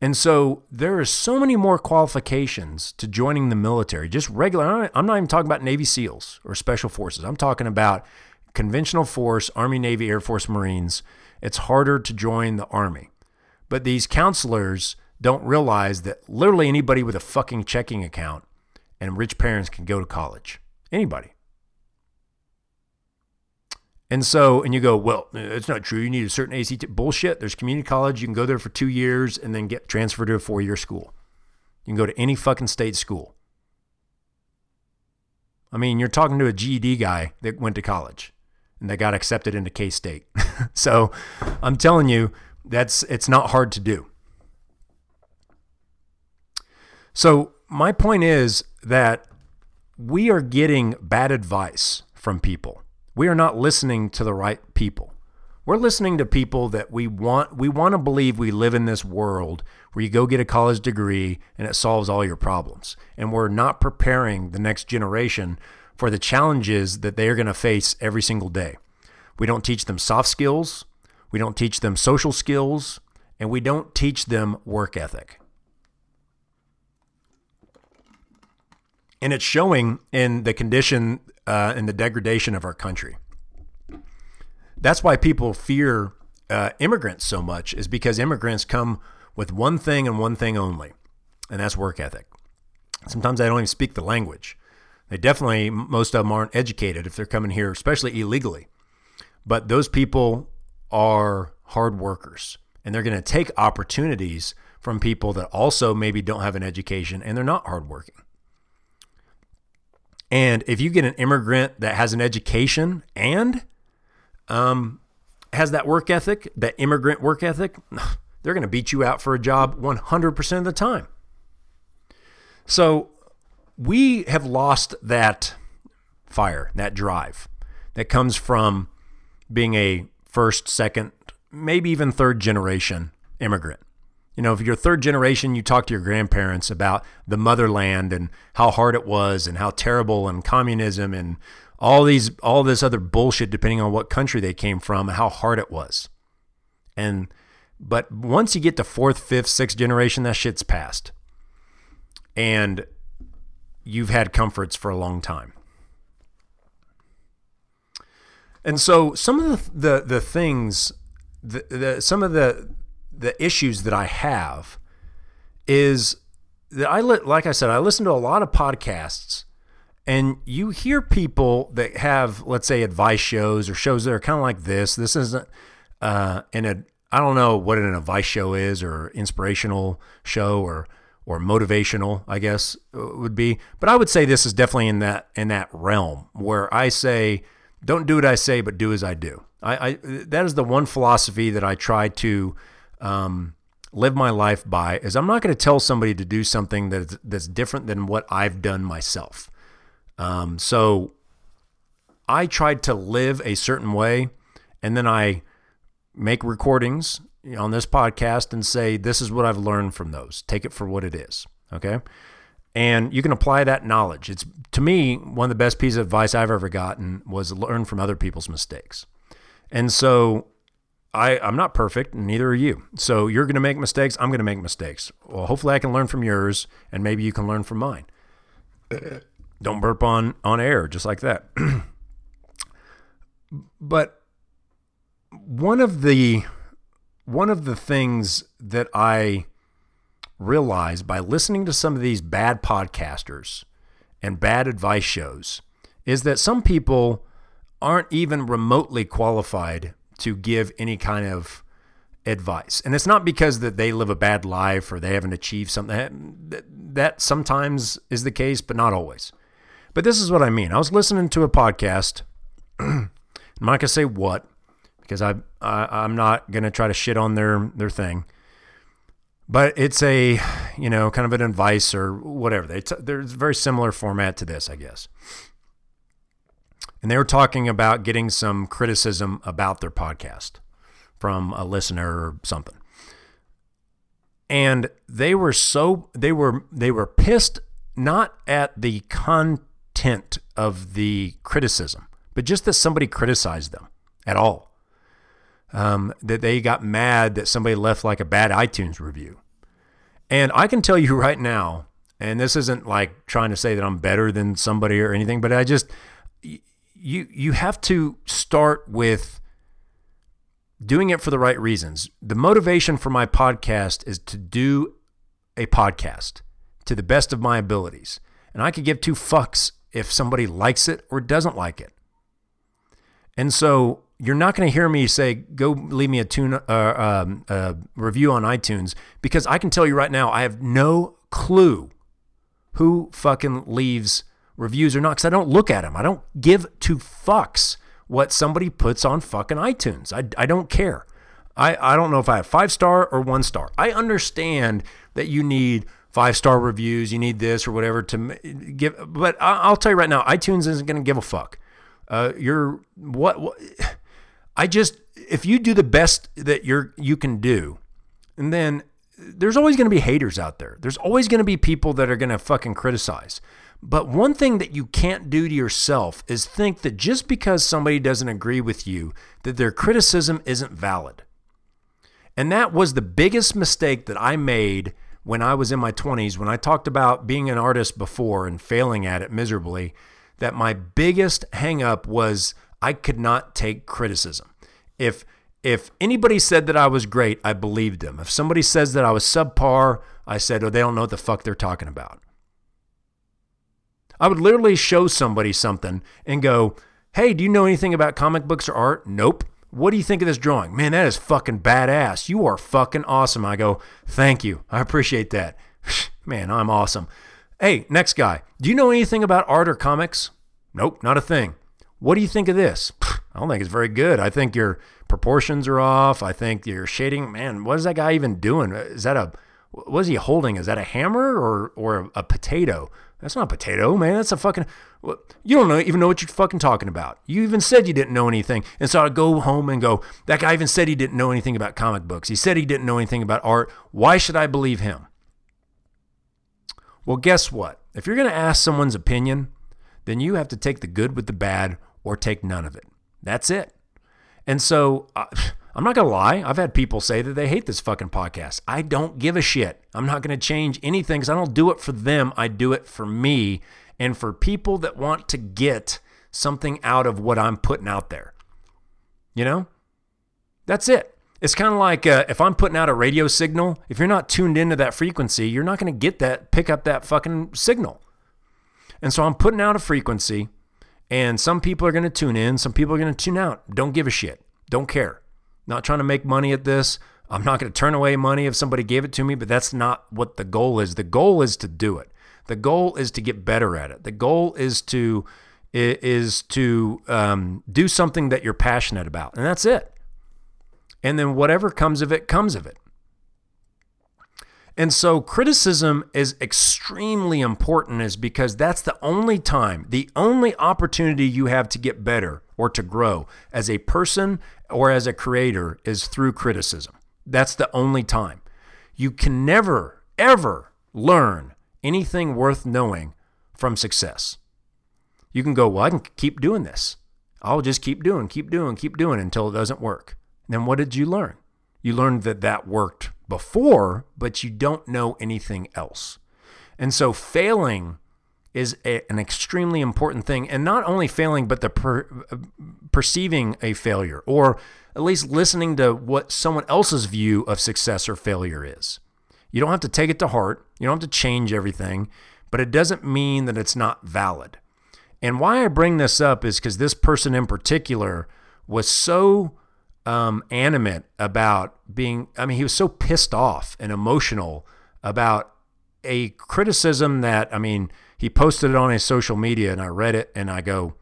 And so there are so many more qualifications to joining the military. Just regular. I'm not even talking about Navy SEALs or Special Forces. I'm talking about conventional force, Army, Navy, Air Force, Marines. It's harder to join the Army. But these counselors don't realize that literally anybody with a fucking checking account and rich parents can go to college. Anybody. And so, and you go, well, it's not true. You need a certain ACT. Bullshit. There's community college. You can go there for two years and then get transferred to a four year school. You can go to any fucking state school. I mean, you're talking to a GED guy that went to college and that got accepted into K State. so I'm telling you, that's it's not hard to do. So my point is that we are getting bad advice from people. We are not listening to the right people. We're listening to people that we want we want to believe we live in this world where you go get a college degree and it solves all your problems. And we're not preparing the next generation for the challenges that they are going to face every single day. We don't teach them soft skills, we don't teach them social skills, and we don't teach them work ethic. And it's showing in the condition uh, and the degradation of our country. That's why people fear uh, immigrants so much, is because immigrants come with one thing and one thing only, and that's work ethic. Sometimes they don't even speak the language. They definitely, most of them aren't educated if they're coming here, especially illegally. But those people are hard workers and they're going to take opportunities from people that also maybe don't have an education and they're not hardworking. And if you get an immigrant that has an education and um, has that work ethic, that immigrant work ethic, they're going to beat you out for a job 100% of the time. So we have lost that fire, that drive that comes from being a first, second, maybe even third generation immigrant. You know, if you're third generation, you talk to your grandparents about the motherland and how hard it was and how terrible and communism and all these all this other bullshit depending on what country they came from how hard it was. And but once you get to fourth, fifth, sixth generation, that shit's past. And you've had comforts for a long time. And so some of the the, the things the, the some of the the issues that I have is that I li- like I said I listen to a lot of podcasts and you hear people that have let's say advice shows or shows that are kind of like this. This isn't uh in a I don't know what an advice show is or inspirational show or or motivational I guess uh, would be but I would say this is definitely in that in that realm where I say don't do what I say but do as I do I, I that is the one philosophy that I try to um, live my life by is I'm not going to tell somebody to do something that's that's different than what I've done myself. Um, so I tried to live a certain way, and then I make recordings on this podcast and say this is what I've learned from those. Take it for what it is. Okay. And you can apply that knowledge. It's to me one of the best pieces of advice I've ever gotten was learn from other people's mistakes. And so I, I'm not perfect, neither are you. So you're going to make mistakes. I'm going to make mistakes. Well, hopefully I can learn from yours, and maybe you can learn from mine. Don't burp on on air, just like that. but one of the one of the things that I realized by listening to some of these bad podcasters and bad advice shows is that some people aren't even remotely qualified to give any kind of advice. And it's not because that they live a bad life or they haven't achieved something. That, sometimes is the case, but not always. But this is what I mean. I was listening to a podcast. I'm not gonna say what because I, I I'm not gonna try to shit on their their thing. But it's a you know kind of an advice or whatever. They t- there's a very similar format to this, I guess. And they were talking about getting some criticism about their podcast from a listener or something. And they were so they were they were pissed not at the content of the criticism, but just that somebody criticized them at all. Um, that they got mad that somebody left like a bad iTunes review. And I can tell you right now, and this isn't like trying to say that I'm better than somebody or anything, but I just you you have to start with doing it for the right reasons. The motivation for my podcast is to do a podcast to the best of my abilities. And I could give two fucks if somebody likes it or doesn't like it. And so you're not going to hear me say, go leave me a, tune, uh, um, uh, review on iTunes because I can tell you right now, I have no clue who fucking leaves reviews or not because I don't look at them. I don't give two fucks what somebody puts on fucking iTunes. I, I don't care. I, I don't know if I have five star or one star. I understand that you need five star reviews, you need this or whatever to give, but I, will tell you right now, iTunes isn't going to give a fuck. Uh, you're what, what I just if you do the best that you're you can do, and then there's always going to be haters out there. There's always going to be people that are going to fucking criticize. But one thing that you can't do to yourself is think that just because somebody doesn't agree with you, that their criticism isn't valid. And that was the biggest mistake that I made when I was in my 20s, when I talked about being an artist before and failing at it miserably, that my biggest hangup was I could not take criticism. If if anybody said that I was great, I believed them. If somebody says that I was subpar, I said, "Oh, they don't know what the fuck they're talking about." I would literally show somebody something and go, "Hey, do you know anything about comic books or art?" Nope. What do you think of this drawing? Man, that is fucking badass. You are fucking awesome. I go, "Thank you. I appreciate that." Man, I'm awesome. Hey, next guy. Do you know anything about art or comics? Nope, not a thing. What do you think of this? I don't think it's very good. I think your proportions are off. I think your shading, man, what is that guy even doing? Is that a what is he holding? Is that a hammer or or a, potato? That's not a potato, man. That's a fucking. You don't know even know what you're fucking talking about. You even said you didn't know anything, and so I go home and go. That guy even said he didn't know anything about comic books. He said he didn't know anything about art. Why should I believe him? Well, guess what? If you're going to ask someone's opinion, then you have to take the good with the bad or take none of it. That's it. And so uh, I'm not going to lie. I've had people say that they hate this fucking podcast. I don't give a shit. I'm not going to change anything because I don't do it for them. I do it for me and for people that want to get something out of what I'm putting out there. You know? That's it. It's kind of like uh, if I'm putting out a radio signal, if you're not tuned into that frequency, you're not going to get that, pick up that fucking signal. And so I'm putting out a frequency and some people are going to tune in, some people are going to tune out. Don't give a shit. Don't care. Not trying to make money at this. I'm not going to turn away money if somebody gave it to me, but that's not what the goal is. The goal is to do it. The goal is to get better at it. The goal is to is to um, do something that you're passionate about, and that's it. And then whatever comes of it comes of it. And so criticism is extremely important is because that's the only time, the only opportunity you have to get better or to grow as a person or as a creator is through criticism. That's the only time. You can never ever learn anything worth knowing from success. You can go, well, I can keep doing this. I'll just keep doing, keep doing, keep doing until it doesn't work. Then what did you learn? You learned that that worked before, but you don't know anything else. And so failing is a, an extremely important thing. And not only failing, but the per, perceiving a failure, or at least listening to what someone else's view of success or failure is. You don't have to take it to heart, you don't have to change everything, but it doesn't mean that it's not valid. And why I bring this up is because this person in particular was so um, animate about being, I mean, he was so pissed off and emotional about a criticism that, I mean, he posted it on his social media and I read it and I go,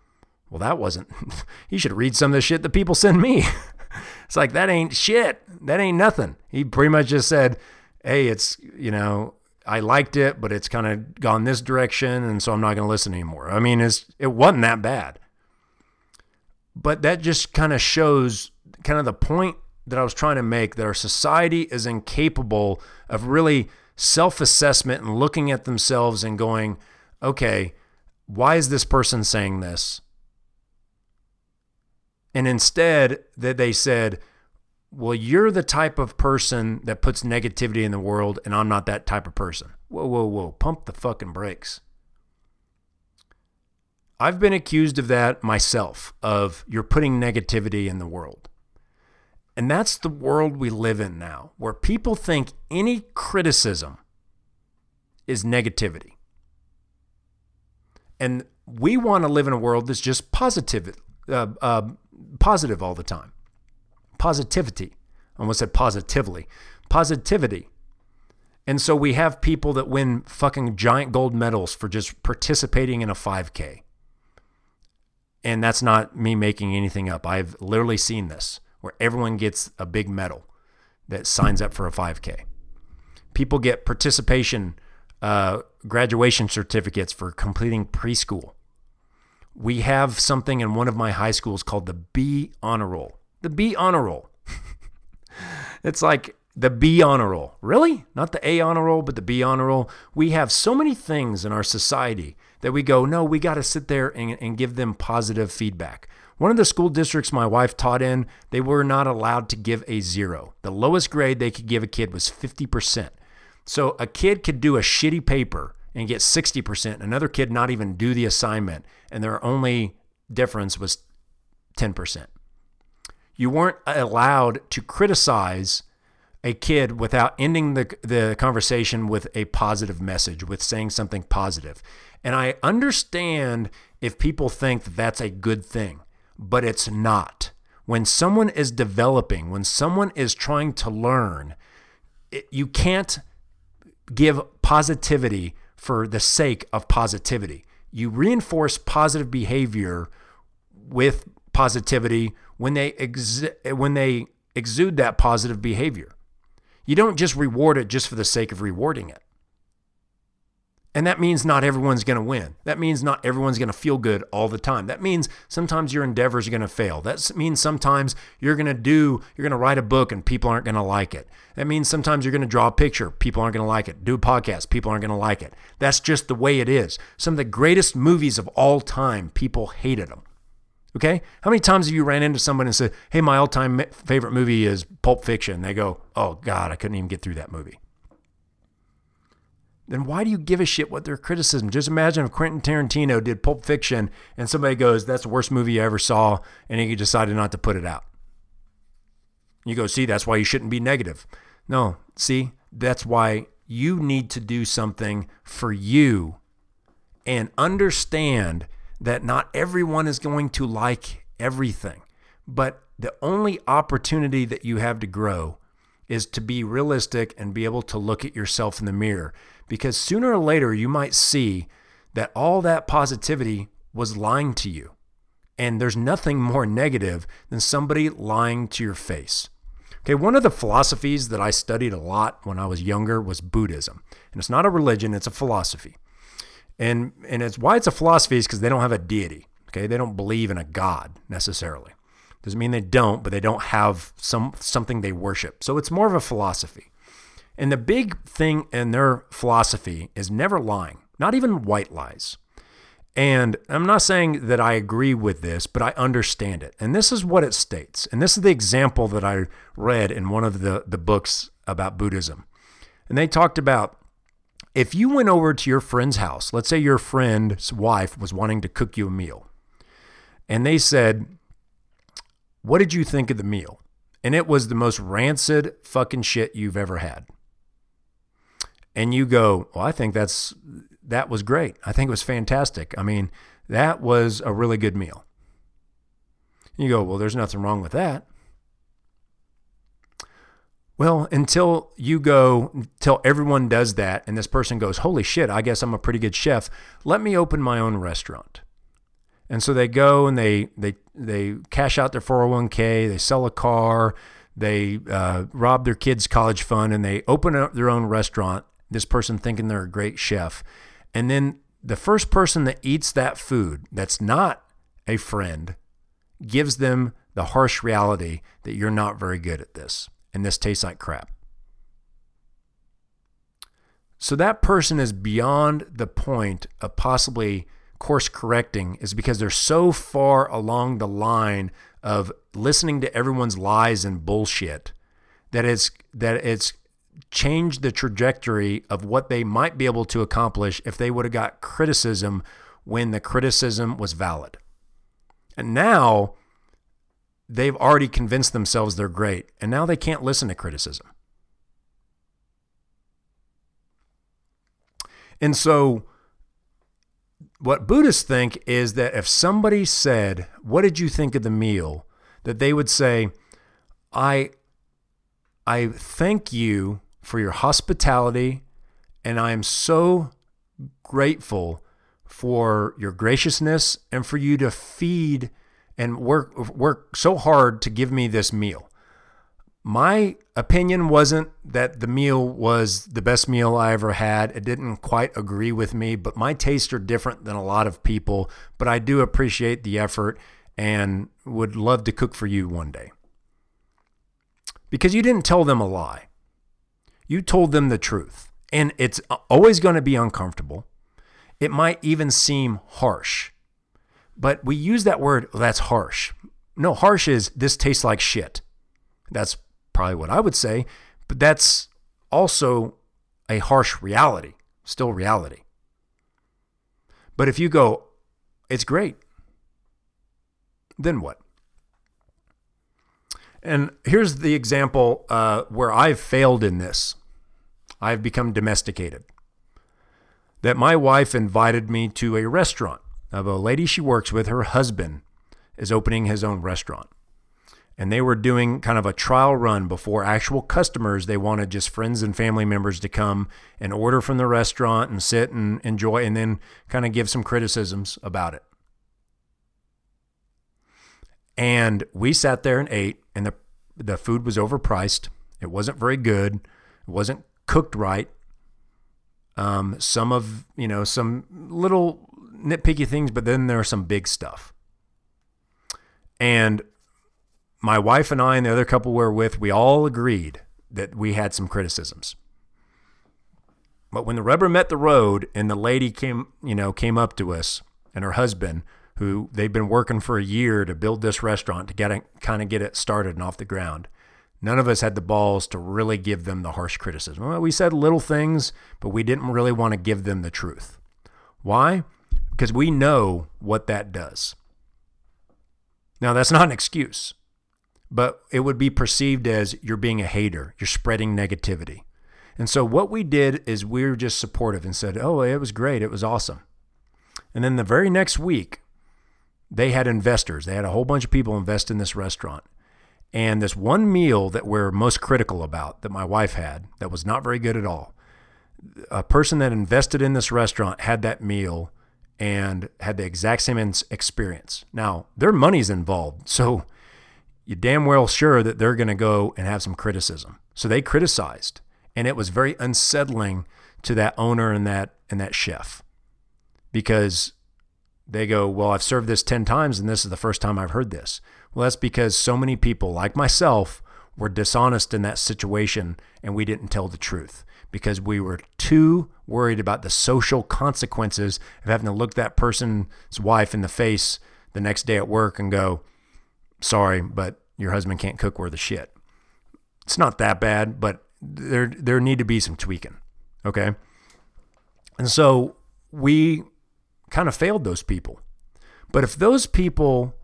well, that wasn't, you should read some of the shit that people send me. it's like, that ain't shit. That ain't nothing. He pretty much just said, hey, it's, you know, I liked it, but it's kind of gone this direction. And so I'm not going to listen anymore. I mean, it's, it wasn't that bad. But that just kind of shows kind of the point that I was trying to make that our society is incapable of really self assessment and looking at themselves and going, okay, why is this person saying this? And instead, that they said, well, you're the type of person that puts negativity in the world, and I'm not that type of person. Whoa, whoa, whoa. Pump the fucking brakes. I've been accused of that myself, of you're putting negativity in the world. And that's the world we live in now, where people think any criticism is negativity. And we want to live in a world that's just positive, uh, uh, positive all the time. Positivity. I almost said positively. Positivity. And so we have people that win fucking giant gold medals for just participating in a 5K. And that's not me making anything up. I've literally seen this where everyone gets a big medal that signs up for a 5K. People get participation uh, graduation certificates for completing preschool. We have something in one of my high schools called the B honor roll. The B honor roll. it's like the B honor roll. Really? Not the A honor roll, but the B honor roll. We have so many things in our society that we go, no, we got to sit there and, and give them positive feedback. One of the school districts my wife taught in, they were not allowed to give a zero. The lowest grade they could give a kid was 50%. So a kid could do a shitty paper and get 60%, another kid not even do the assignment, and their only difference was 10%. You weren't allowed to criticize a kid without ending the, the conversation with a positive message, with saying something positive. And I understand if people think that that's a good thing but it's not. When someone is developing, when someone is trying to learn, it, you can't give positivity for the sake of positivity. You reinforce positive behavior with positivity when they when they exude that positive behavior. You don't just reward it just for the sake of rewarding it. And that means not everyone's going to win. That means not everyone's going to feel good all the time. That means sometimes your endeavors are going to fail. That means sometimes you're going to do, you're going to write a book and people aren't going to like it. That means sometimes you're going to draw a picture, people aren't going to like it. Do a podcast, people aren't going to like it. That's just the way it is. Some of the greatest movies of all time, people hated them. Okay? How many times have you ran into someone and said, hey, my all time favorite movie is Pulp Fiction? They go, oh, God, I couldn't even get through that movie then why do you give a shit what their criticism? Just imagine if Quentin Tarantino did Pulp Fiction and somebody goes, "That's the worst movie I ever saw," and he decided not to put it out. You go, "See, that's why you shouldn't be negative." No, see, that's why you need to do something for you and understand that not everyone is going to like everything. But the only opportunity that you have to grow is to be realistic and be able to look at yourself in the mirror because sooner or later you might see that all that positivity was lying to you. And there's nothing more negative than somebody lying to your face. Okay, one of the philosophies that I studied a lot when I was younger was Buddhism. And it's not a religion, it's a philosophy. And and it's why it's a philosophy is because they don't have a deity. Okay, they don't believe in a god necessarily. Doesn't mean they don't, but they don't have some something they worship. So it's more of a philosophy. And the big thing in their philosophy is never lying, not even white lies. And I'm not saying that I agree with this, but I understand it. And this is what it states. And this is the example that I read in one of the, the books about Buddhism. And they talked about if you went over to your friend's house, let's say your friend's wife was wanting to cook you a meal, and they said, What did you think of the meal? And it was the most rancid fucking shit you've ever had and you go, well, I think that's that was great. I think it was fantastic. I mean, that was a really good meal. You go, well, there's nothing wrong with that. Well, until you go, until everyone does that, and this person goes, holy shit, I guess I'm a pretty good chef. Let me open my own restaurant. And so they go and they they they cash out their 401k, they sell a car, they uh, rob their kids' college fund, and they open up their own restaurant. This person thinking they're a great chef, and then the first person that eats that food that's not a friend gives them the harsh reality that you're not very good at this, and this tastes like crap. So that person is beyond the point of possibly course correcting is because they're so far along the line of listening to everyone's lies and bullshit that it's that it's changed the trajectory of what they might be able to accomplish if they would have got criticism when the criticism was valid. And now they've already convinced themselves they're great, and now they can't listen to criticism. And so, what Buddhists think is that if somebody said, What did you think of the meal? that they would say, I, I thank you for your hospitality, and I am so grateful for your graciousness and for you to feed and work work so hard to give me this meal. My opinion wasn't that the meal was the best meal I ever had. It didn't quite agree with me, but my tastes are different than a lot of people. But I do appreciate the effort and would love to cook for you one day. Because you didn't tell them a lie, you told them the truth. And it's always going to be uncomfortable. It might even seem harsh. But we use that word, well, that's harsh. No, harsh is this tastes like shit. That's probably what I would say, but that's also a harsh reality, still reality. But if you go, it's great, then what? And here's the example uh, where I've failed in this. I've become domesticated. That my wife invited me to a restaurant of a lady she works with. Her husband is opening his own restaurant and they were doing kind of a trial run before actual customers. They wanted just friends and family members to come and order from the restaurant and sit and enjoy, and then kind of give some criticisms about it. And we sat there and ate, and the the food was overpriced. It wasn't very good. It wasn't cooked right. Um, some of you know some little nitpicky things, but then there are some big stuff. And my wife and I and the other couple we were with, we all agreed that we had some criticisms. But when the rubber met the road and the lady came, you know, came up to us and her husband, who they've been working for a year to build this restaurant to get it, kind of get it started and off the ground. None of us had the balls to really give them the harsh criticism. Well, we said little things, but we didn't really want to give them the truth. Why? Because we know what that does. Now, that's not an excuse but it would be perceived as you're being a hater, you're spreading negativity. And so what we did is we were just supportive and said, "Oh, it was great, it was awesome." And then the very next week, they had investors. They had a whole bunch of people invest in this restaurant. And this one meal that we're most critical about that my wife had that was not very good at all. A person that invested in this restaurant had that meal and had the exact same experience. Now, their money's involved. So you're damn well sure that they're going to go and have some criticism. So they criticized, and it was very unsettling to that owner and that and that chef because they go, "Well, I've served this 10 times and this is the first time I've heard this." Well, that's because so many people like myself were dishonest in that situation and we didn't tell the truth because we were too worried about the social consequences of having to look that person's wife in the face the next day at work and go, sorry, but your husband can't cook worth a shit. It's not that bad, but there there need to be some tweaking. Okay. And so we kind of failed those people. But if those people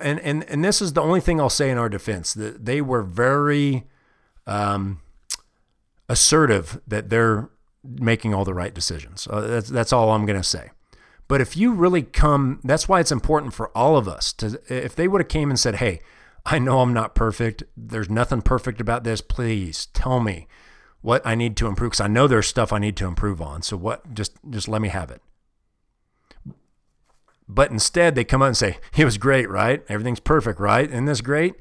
and and and this is the only thing I'll say in our defense, that they were very um, assertive that they're making all the right decisions. Uh, that's that's all I'm going to say. But if you really come, that's why it's important for all of us to, if they would have came and said, Hey, I know I'm not perfect. There's nothing perfect about this. Please tell me what I need to improve. Cause I know there's stuff I need to improve on. So what, just, just let me have it. But instead they come out and say, it was great, right? Everything's perfect, right? Isn't this great?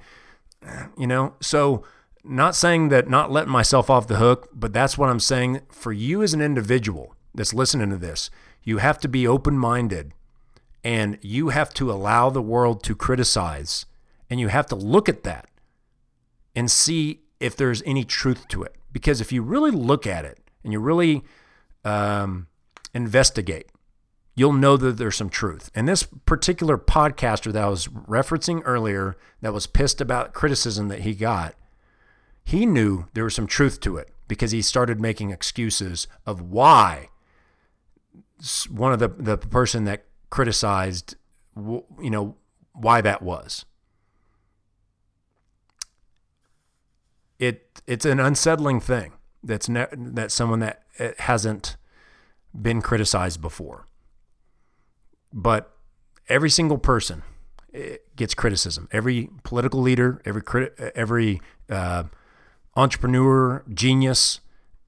you know, so not saying that not letting myself off the hook, but that's what I'm saying for you as an individual that's listening to this. You have to be open minded and you have to allow the world to criticize and you have to look at that and see if there's any truth to it. Because if you really look at it and you really um, investigate, you'll know that there's some truth. And this particular podcaster that I was referencing earlier that was pissed about criticism that he got, he knew there was some truth to it because he started making excuses of why one of the, the person that criticized, you know, why that was. It it's an unsettling thing. That's ne- that someone that uh, hasn't been criticized before. But every single person eh, gets criticism. Every political leader, every every uh, entrepreneur, genius.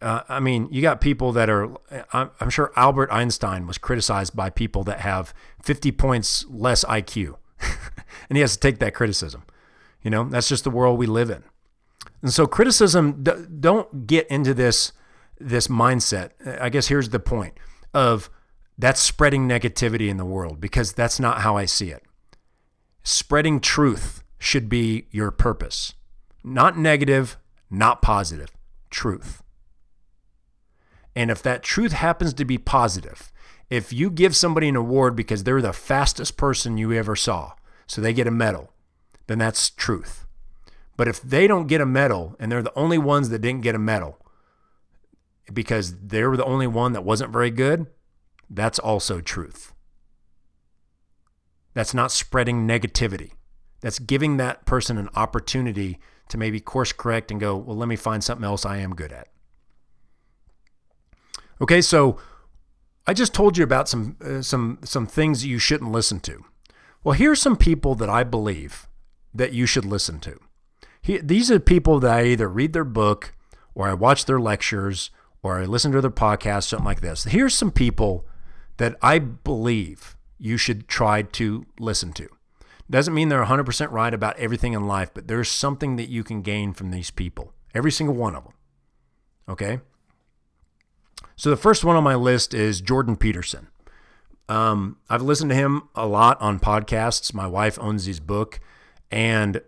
Uh, I mean, you got people that are. I'm, I'm sure Albert Einstein was criticized by people that have 50 points less IQ, and he has to take that criticism. You know, that's just the world we live in. And so, criticism. Don't get into this this mindset. I guess here's the point of that's spreading negativity in the world because that's not how I see it. Spreading truth should be your purpose, not negative, not positive, truth. And if that truth happens to be positive, if you give somebody an award because they're the fastest person you ever saw, so they get a medal, then that's truth. But if they don't get a medal and they're the only ones that didn't get a medal because they were the only one that wasn't very good, that's also truth. That's not spreading negativity. That's giving that person an opportunity to maybe course correct and go, well, let me find something else I am good at. Okay, so I just told you about some uh, some some things you shouldn't listen to. Well, here's some people that I believe that you should listen to. He, these are people that I either read their book or I watch their lectures or I listen to their podcast, something like this. Here's some people that I believe you should try to listen to. Doesn't mean they're 100% right about everything in life, but there's something that you can gain from these people, every single one of them. Okay? So the first one on my list is Jordan Peterson. Um, I've listened to him a lot on podcasts. My wife owns his book. And,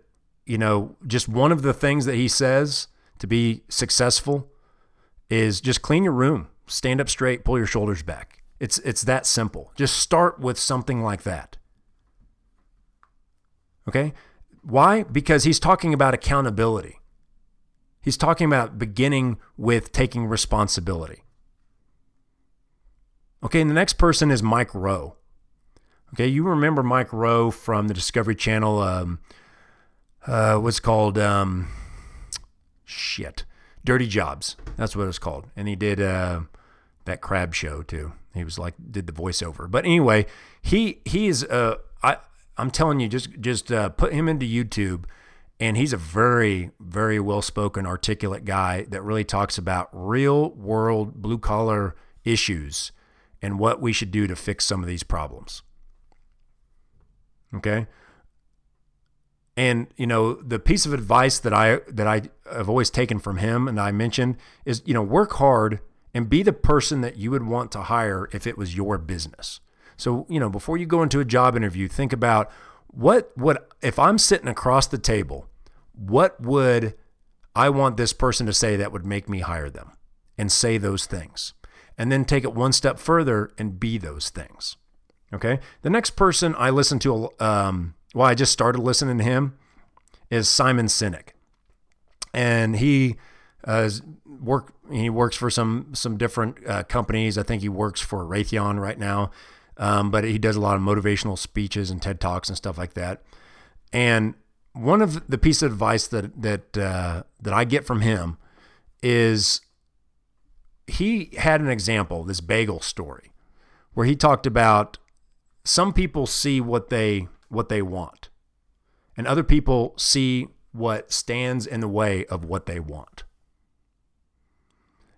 you know, just one of the things that he says to be successful is just clean your room, stand up straight, pull your shoulders back. It's it's that simple. Just start with something like that. Okay? Why? Because he's talking about accountability. He's talking about beginning with taking responsibility. Okay, and the next person is Mike Rowe. Okay, you remember Mike Rowe from the Discovery Channel. Um, uh, what's called um, shit, Dirty Jobs. That's what it's called. And he did uh, that crab show too. He was like did the voiceover. But anyway, he he is uh I I'm telling you just just uh, put him into YouTube and he's a very very well spoken articulate guy that really talks about real world blue collar issues and what we should do to fix some of these problems. Okay? And you know, the piece of advice that I that I have always taken from him and I mentioned is, you know, work hard and be the person that you would want to hire if it was your business. So, you know, before you go into a job interview, think about what would if I'm sitting across the table, what would I want this person to say that would make me hire them? And say those things. And then take it one step further and be those things. Okay? The next person I listen to um well, I just started listening to him is Simon Sinek. And he uh, work he works for some some different uh, companies. I think he works for Raytheon right now, um, but he does a lot of motivational speeches and TED talks and stuff like that. And one of the piece of advice that that uh, that I get from him is he had an example, this bagel story, where he talked about some people see what they what they want, and other people see what stands in the way of what they want.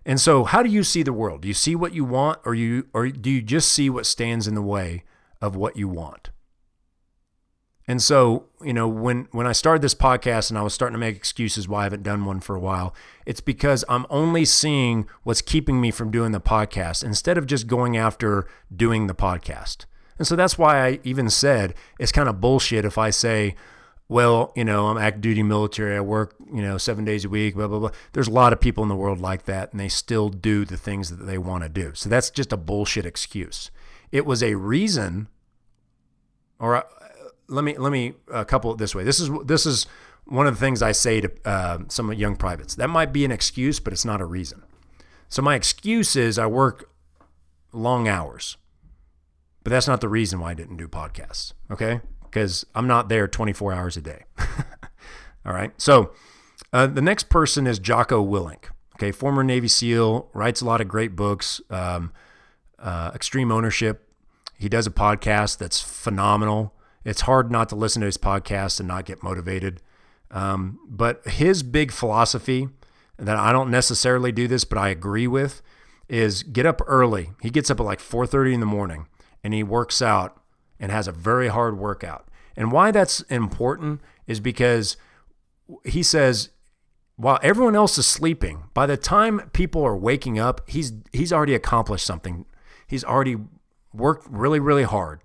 And so, how do you see the world? Do you see what you want, or you, or do you just see what stands in the way of what you want? And so, you know, when when I started this podcast and I was starting to make excuses why I haven't done one for a while, it's because I'm only seeing what's keeping me from doing the podcast instead of just going after doing the podcast. And so that's why I even said it's kind of bullshit if I say, well, you know, I'm active duty military. I work, you know, seven days a week, blah, blah, blah. There's a lot of people in the world like that, and they still do the things that they want to do. So that's just a bullshit excuse. It was a reason, or uh, let me let me uh, couple it this way. This is this is one of the things I say to uh, some young privates. That might be an excuse, but it's not a reason. So my excuse is I work long hours, but that's not the reason why I didn't do podcasts. Okay, because I'm not there 24 hours a day. All right. So uh, the next person is Jocko Willink. Okay, former Navy SEAL, writes a lot of great books. Um, uh, Extreme Ownership. He does a podcast that's phenomenal. It's hard not to listen to his podcast and not get motivated. Um, but his big philosophy that I don't necessarily do this, but I agree with, is get up early. He gets up at like 4:30 in the morning and he works out and has a very hard workout. And why that's important is because he says while everyone else is sleeping, by the time people are waking up, he's he's already accomplished something. He's already worked really really hard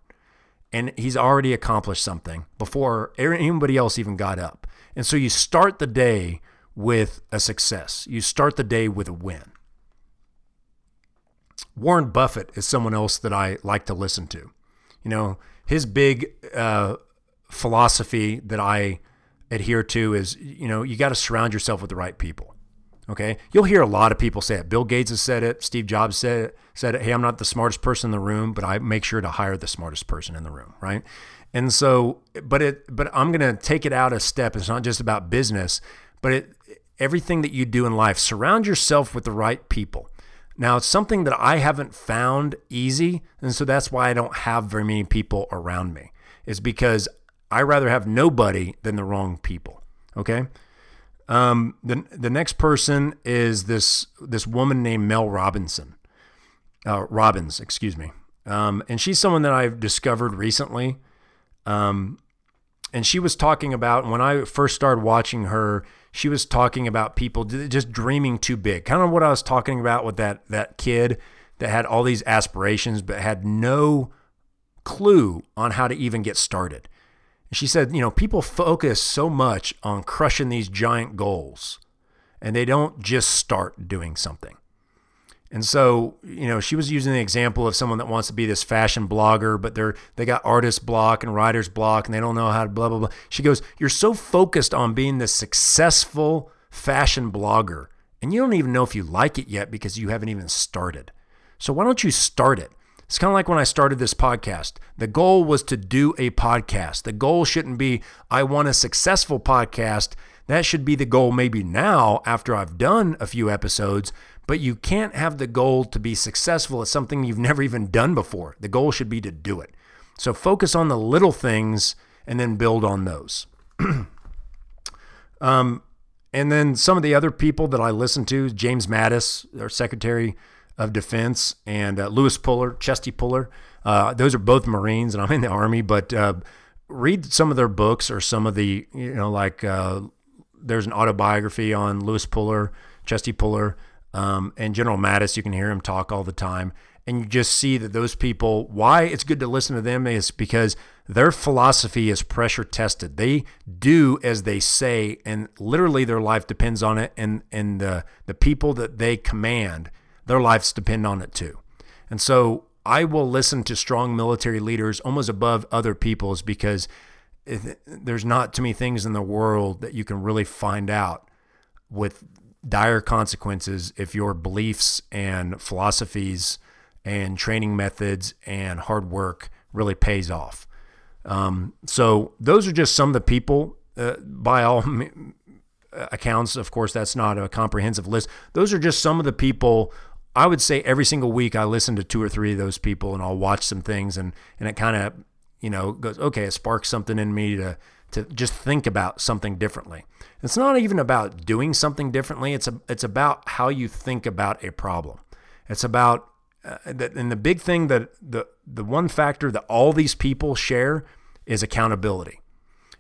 and he's already accomplished something before er, anybody else even got up. And so you start the day with a success. You start the day with a win. Warren Buffett is someone else that I like to listen to. You know, his big uh, philosophy that I adhere to is, you know, you got to surround yourself with the right people. Okay, you'll hear a lot of people say it. Bill Gates has said it. Steve Jobs said it. Said it. Hey, I'm not the smartest person in the room, but I make sure to hire the smartest person in the room, right? And so, but it, but I'm gonna take it out a step. It's not just about business, but it, everything that you do in life. Surround yourself with the right people. Now, it's something that I haven't found easy, and so that's why I don't have very many people around me. Is because I rather have nobody than the wrong people. Okay. Um, the the next person is this this woman named Mel Robinson, uh, Robbins, excuse me, um, and she's someone that I've discovered recently. Um, and she was talking about when I first started watching her, she was talking about people just dreaming too big, kind of what I was talking about with that that kid that had all these aspirations but had no clue on how to even get started. She said, you know, people focus so much on crushing these giant goals and they don't just start doing something. And so, you know, she was using the example of someone that wants to be this fashion blogger, but they're they got artist block and writer's block and they don't know how to blah blah blah. She goes, "You're so focused on being this successful fashion blogger, and you don't even know if you like it yet because you haven't even started. So why don't you start it? It's kind of like when I started this podcast. The goal was to do a podcast. The goal shouldn't be, I want a successful podcast. That should be the goal maybe now after I've done a few episodes. But you can't have the goal to be successful at something you've never even done before. The goal should be to do it. So focus on the little things and then build on those. um, and then some of the other people that I listen to, James Mattis, our Secretary of Defense, and uh, Lewis Puller, Chesty Puller. Uh, those are both Marines, and I'm in the Army. But uh, read some of their books or some of the, you know, like uh, there's an autobiography on Lewis Puller, Chesty Puller, um, and General Mattis. You can hear him talk all the time. And you just see that those people, why it's good to listen to them is because their philosophy is pressure tested. They do as they say, and literally their life depends on it. And, and the, the people that they command their lives depend on it too. And so I will listen to strong military leaders almost above other people's because there's not too many things in the world that you can really find out with dire consequences if your beliefs and philosophies and training methods and hard work really pays off. Um, so those are just some of the people. Uh, by all accounts, of course, that's not a comprehensive list. Those are just some of the people I would say every single week I listen to two or three of those people and I'll watch some things and and it kind of you know goes okay it sparks something in me to to just think about something differently. It's not even about doing something differently. It's a, it's about how you think about a problem. It's about uh, that and the big thing that the the one factor that all these people share is accountability.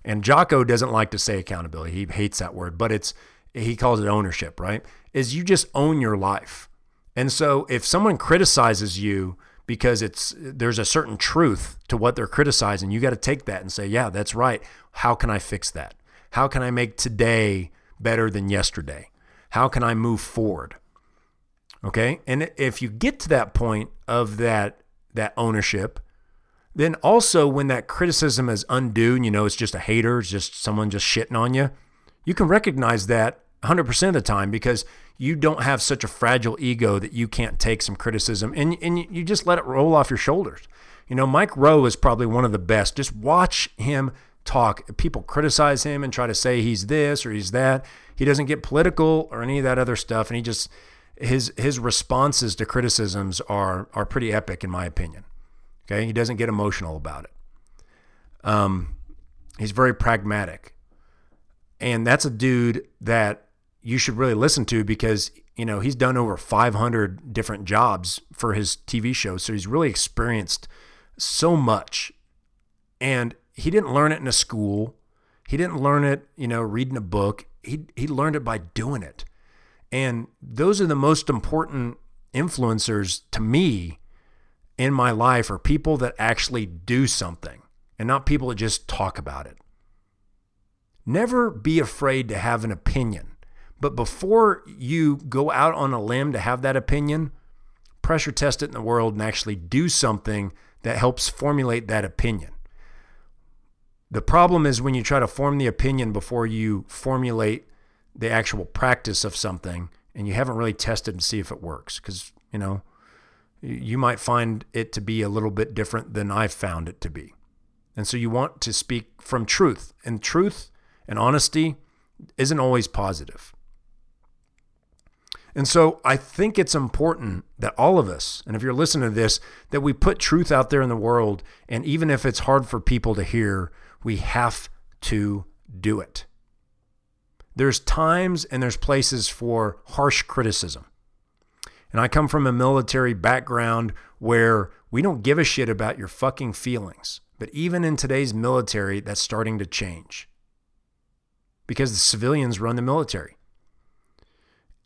and Jocko doesn't like to say accountability. He hates that word, but it's he calls it ownership, right? Is you just own your life. And so if someone criticizes you because it's there's a certain truth to what they're criticizing, you got to take that and say, "Yeah, that's right. How can I fix that? How can I make today better than yesterday? How can I move forward?" Okay? And if you get to that point of that that ownership, then also when that criticism is undue, and you know it's just a hater, it's just someone just shitting on you, you can recognize that 100% of the time because you don't have such a fragile ego that you can't take some criticism and, and you just let it roll off your shoulders. You know, Mike Rowe is probably one of the best. Just watch him talk. People criticize him and try to say he's this or he's that. He doesn't get political or any of that other stuff. And he just, his, his responses to criticisms are, are pretty epic in my opinion. Okay. He doesn't get emotional about it. Um, he's very pragmatic. And that's a dude that you should really listen to because you know he's done over 500 different jobs for his TV show, so he's really experienced so much. And he didn't learn it in a school. He didn't learn it, you know, reading a book. He he learned it by doing it. And those are the most important influencers to me in my life are people that actually do something and not people that just talk about it. Never be afraid to have an opinion. But before you go out on a limb to have that opinion, pressure test it in the world and actually do something that helps formulate that opinion. The problem is when you try to form the opinion before you formulate the actual practice of something and you haven't really tested and see if it works because, you know, you might find it to be a little bit different than I've found it to be. And so you want to speak from truth. And truth and honesty isn't always positive. And so I think it's important that all of us, and if you're listening to this, that we put truth out there in the world. And even if it's hard for people to hear, we have to do it. There's times and there's places for harsh criticism. And I come from a military background where we don't give a shit about your fucking feelings. But even in today's military, that's starting to change because the civilians run the military.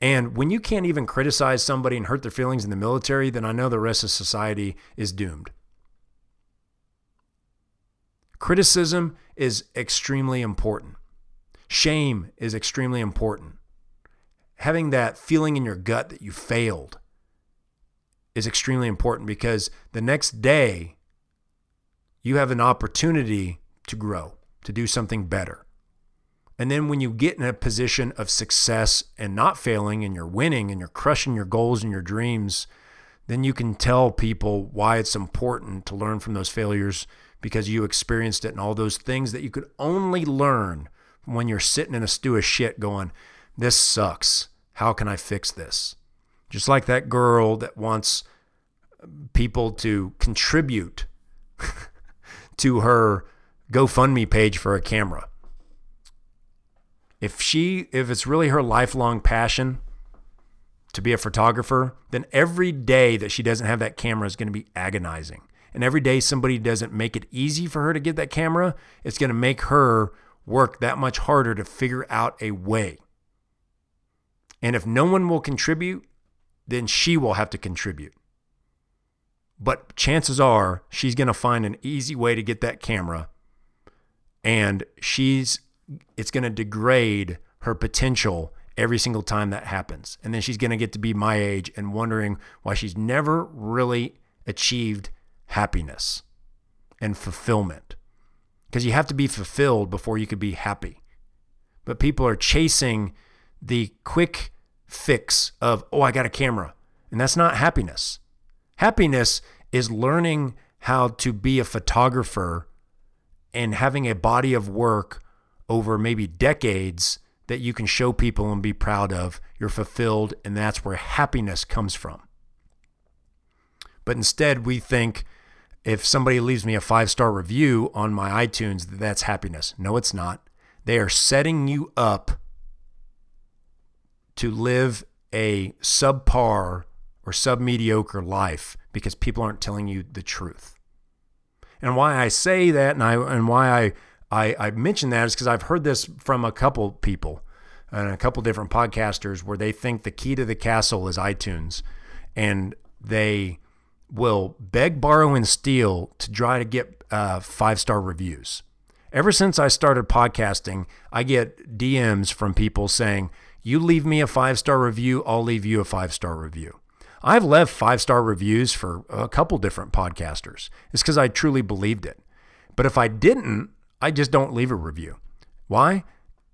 And when you can't even criticize somebody and hurt their feelings in the military, then I know the rest of society is doomed. Criticism is extremely important. Shame is extremely important. Having that feeling in your gut that you failed is extremely important because the next day you have an opportunity to grow, to do something better. And then when you get in a position of success and not failing and you're winning and you're crushing your goals and your dreams, then you can tell people why it's important to learn from those failures because you experienced it and all those things that you could only learn when you're sitting in a stew of shit going, This sucks. How can I fix this? Just like that girl that wants people to contribute to her GoFundMe page for a camera if she if it's really her lifelong passion to be a photographer, then every day that she doesn't have that camera is going to be agonizing. And every day somebody doesn't make it easy for her to get that camera, it's going to make her work that much harder to figure out a way. And if no one will contribute, then she will have to contribute. But chances are she's going to find an easy way to get that camera and she's it's going to degrade her potential every single time that happens. And then she's going to get to be my age and wondering why she's never really achieved happiness and fulfillment. Because you have to be fulfilled before you could be happy. But people are chasing the quick fix of, oh, I got a camera. And that's not happiness. Happiness is learning how to be a photographer and having a body of work over maybe decades that you can show people and be proud of. You're fulfilled, and that's where happiness comes from. But instead, we think if somebody leaves me a five star review on my iTunes, that's happiness. No, it's not. They are setting you up to live a subpar or sub mediocre life because people aren't telling you the truth. And why I say that and I and why I I, I mention that is because I've heard this from a couple people and a couple different podcasters where they think the key to the castle is iTunes and they will beg, borrow, and steal to try to get uh, five star reviews. Ever since I started podcasting, I get DMs from people saying, You leave me a five star review, I'll leave you a five star review. I've left five star reviews for a couple different podcasters. It's because I truly believed it. But if I didn't, I just don't leave a review. Why?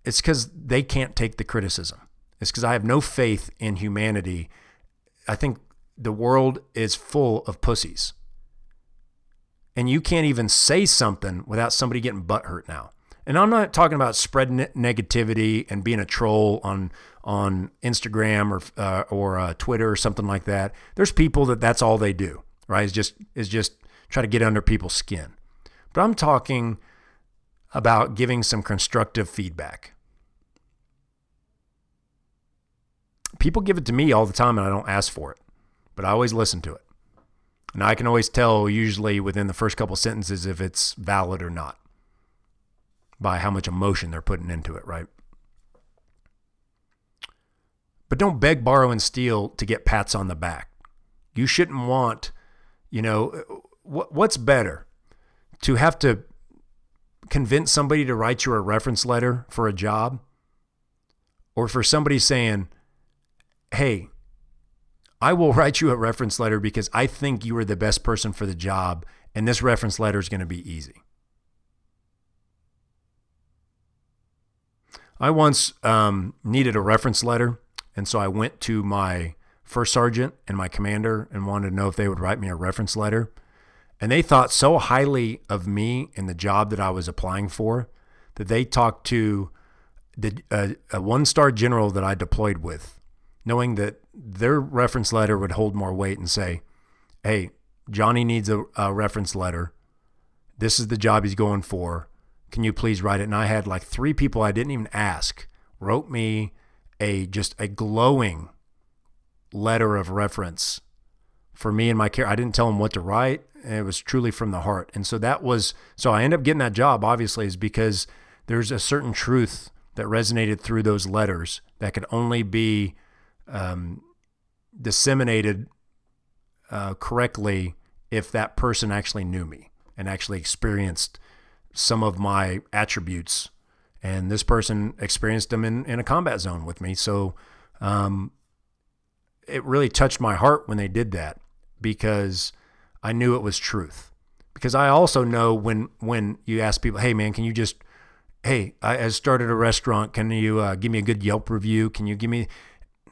It's because they can't take the criticism. It's because I have no faith in humanity. I think the world is full of pussies. And you can't even say something without somebody getting butthurt now. And I'm not talking about spreading negativity and being a troll on on Instagram or uh, or uh, Twitter or something like that. There's people that that's all they do, right? Is just is just try to get under people's skin. But I'm talking about giving some constructive feedback. People give it to me all the time and I don't ask for it, but I always listen to it. And I can always tell, usually within the first couple sentences, if it's valid or not by how much emotion they're putting into it, right? But don't beg, borrow, and steal to get pats on the back. You shouldn't want, you know, what's better? To have to convince somebody to write you a reference letter for a job or for somebody saying, hey, I will write you a reference letter because I think you are the best person for the job, and this reference letter is going to be easy. I once um, needed a reference letter, and so I went to my first sergeant and my commander and wanted to know if they would write me a reference letter. And they thought so highly of me and the job that I was applying for that they talked to the uh, a one star general that I deployed with, knowing that their reference letter would hold more weight and say, "Hey, Johnny needs a, a reference letter. This is the job he's going for. Can you please write it?" And I had like three people I didn't even ask wrote me a just a glowing letter of reference for me and my care. I didn't tell them what to write it was truly from the heart. And so that was, so I ended up getting that job, obviously, is because there's a certain truth that resonated through those letters that could only be um, disseminated uh, correctly if that person actually knew me and actually experienced some of my attributes. And this person experienced them in, in a combat zone with me. So um, it really touched my heart when they did that because I knew it was truth. Because I also know when when you ask people, "Hey man, can you just hey, I, started a restaurant. Can you uh, give me a good Yelp review? Can you give me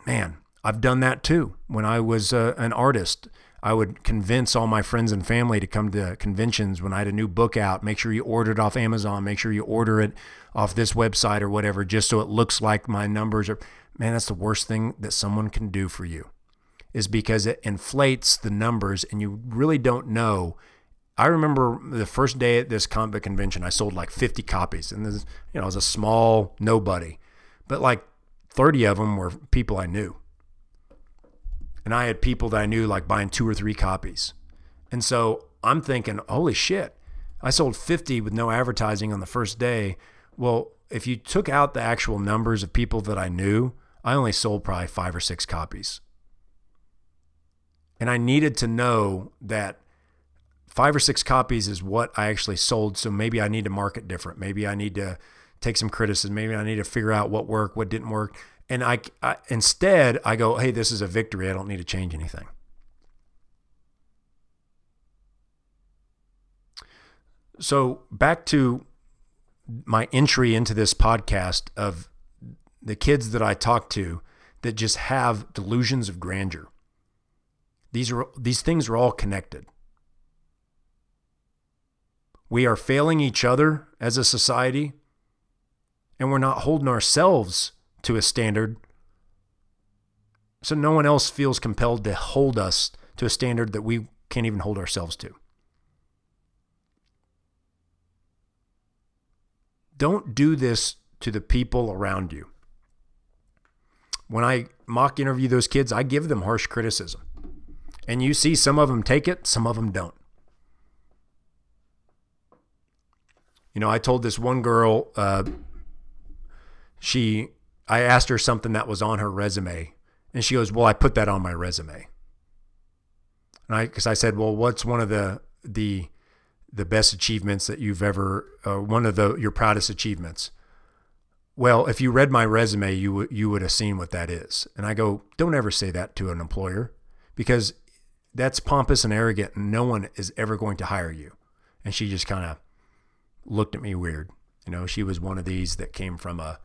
man, I've done that too. When I was uh, an artist, I would convince all my friends and family to come to conventions when I had a new book out. Make sure you order it off Amazon. Make sure you order it off this website or whatever, just so it looks like my numbers are. Man, that's the worst thing that someone can do for you is because it inflates the numbers and you really don't know. I remember the first day at this comic convention, I sold like 50 copies, and this, you know, I was a small nobody, but like 30 of them were people I knew. And I had people that I knew like buying two or three copies. And so I'm thinking, holy shit, I sold 50 with no advertising on the first day. Well, if you took out the actual numbers of people that I knew, I only sold probably five or six copies. And I needed to know that five or six copies is what I actually sold. So maybe I need to market different. Maybe I need to take some criticism. Maybe I need to figure out what worked, what didn't work. And I, I instead I go, hey, this is a victory. I don't need to change anything. So back to my entry into this podcast of the kids that I talk to that just have delusions of grandeur. These are these things are all connected. We are failing each other as a society, and we're not holding ourselves to a standard. So no one else feels compelled to hold us to a standard that we can't even hold ourselves to. Don't do this to the people around you. When I mock interview those kids, I give them harsh criticism. And you see some of them take it, some of them don't. You know, I told this one girl, uh, she, I asked her something that was on her resume, and she goes, "Well, I put that on my resume." And I, because I said, "Well, what's one of the the the best achievements that you've ever, uh, one of the your proudest achievements?" Well, if you read my resume, you would you would have seen what that is. And I go, "Don't ever say that to an employer, because that's pompous and arrogant, and no one is ever going to hire you." And she just kind of looked at me weird. You know, she was one of these that came from a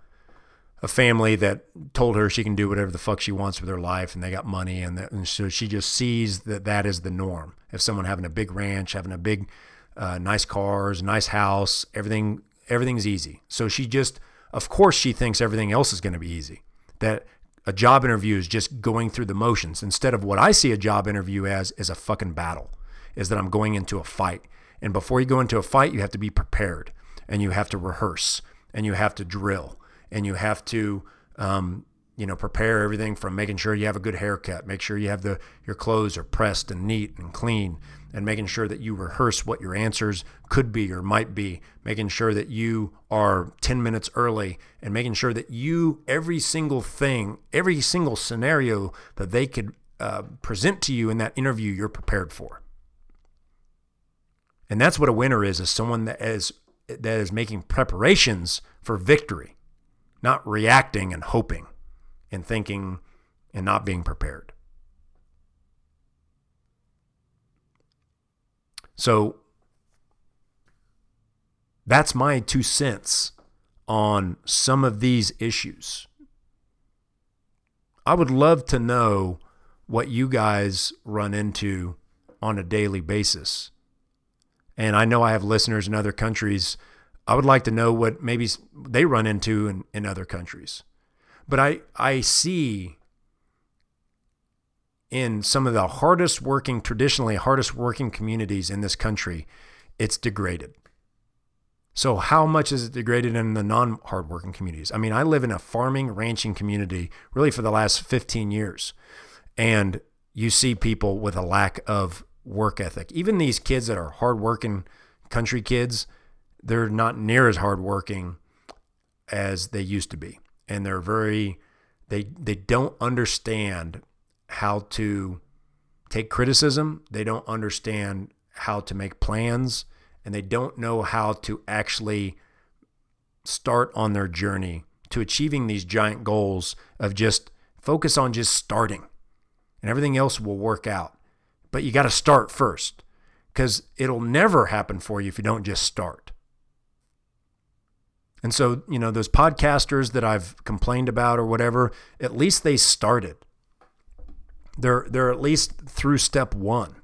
a family that told her she can do whatever the fuck she wants with her life and they got money and, that, and so she just sees that that is the norm. If someone having a big ranch, having a big uh, nice cars, nice house, everything everything's easy. So she just of course she thinks everything else is going to be easy. That a job interview is just going through the motions instead of what I see a job interview as is a fucking battle. Is that I'm going into a fight and before you go into a fight, you have to be prepared and you have to rehearse and you have to drill and you have to, um, you know, prepare everything from making sure you have a good haircut, make sure you have the your clothes are pressed and neat and clean, and making sure that you rehearse what your answers could be or might be, making sure that you are 10 minutes early, and making sure that you every single thing, every single scenario that they could uh, present to you in that interview, you're prepared for. And that's what a winner is, is someone that is that is making preparations for victory, not reacting and hoping and thinking and not being prepared. So that's my two cents on some of these issues. I would love to know what you guys run into on a daily basis. And I know I have listeners in other countries. I would like to know what maybe they run into in, in other countries. But I, I see in some of the hardest working, traditionally hardest working communities in this country, it's degraded. So, how much is it degraded in the non hardworking communities? I mean, I live in a farming, ranching community really for the last 15 years. And you see people with a lack of work ethic. Even these kids that are hardworking country kids, they're not near as hardworking as they used to be. And they're very, they, they don't understand how to take criticism. They don't understand how to make plans and they don't know how to actually start on their journey to achieving these giant goals of just focus on just starting and everything else will work out. But you got to start first because it'll never happen for you if you don't just start. And so, you know, those podcasters that I've complained about or whatever, at least they started. They're they're at least through step 1.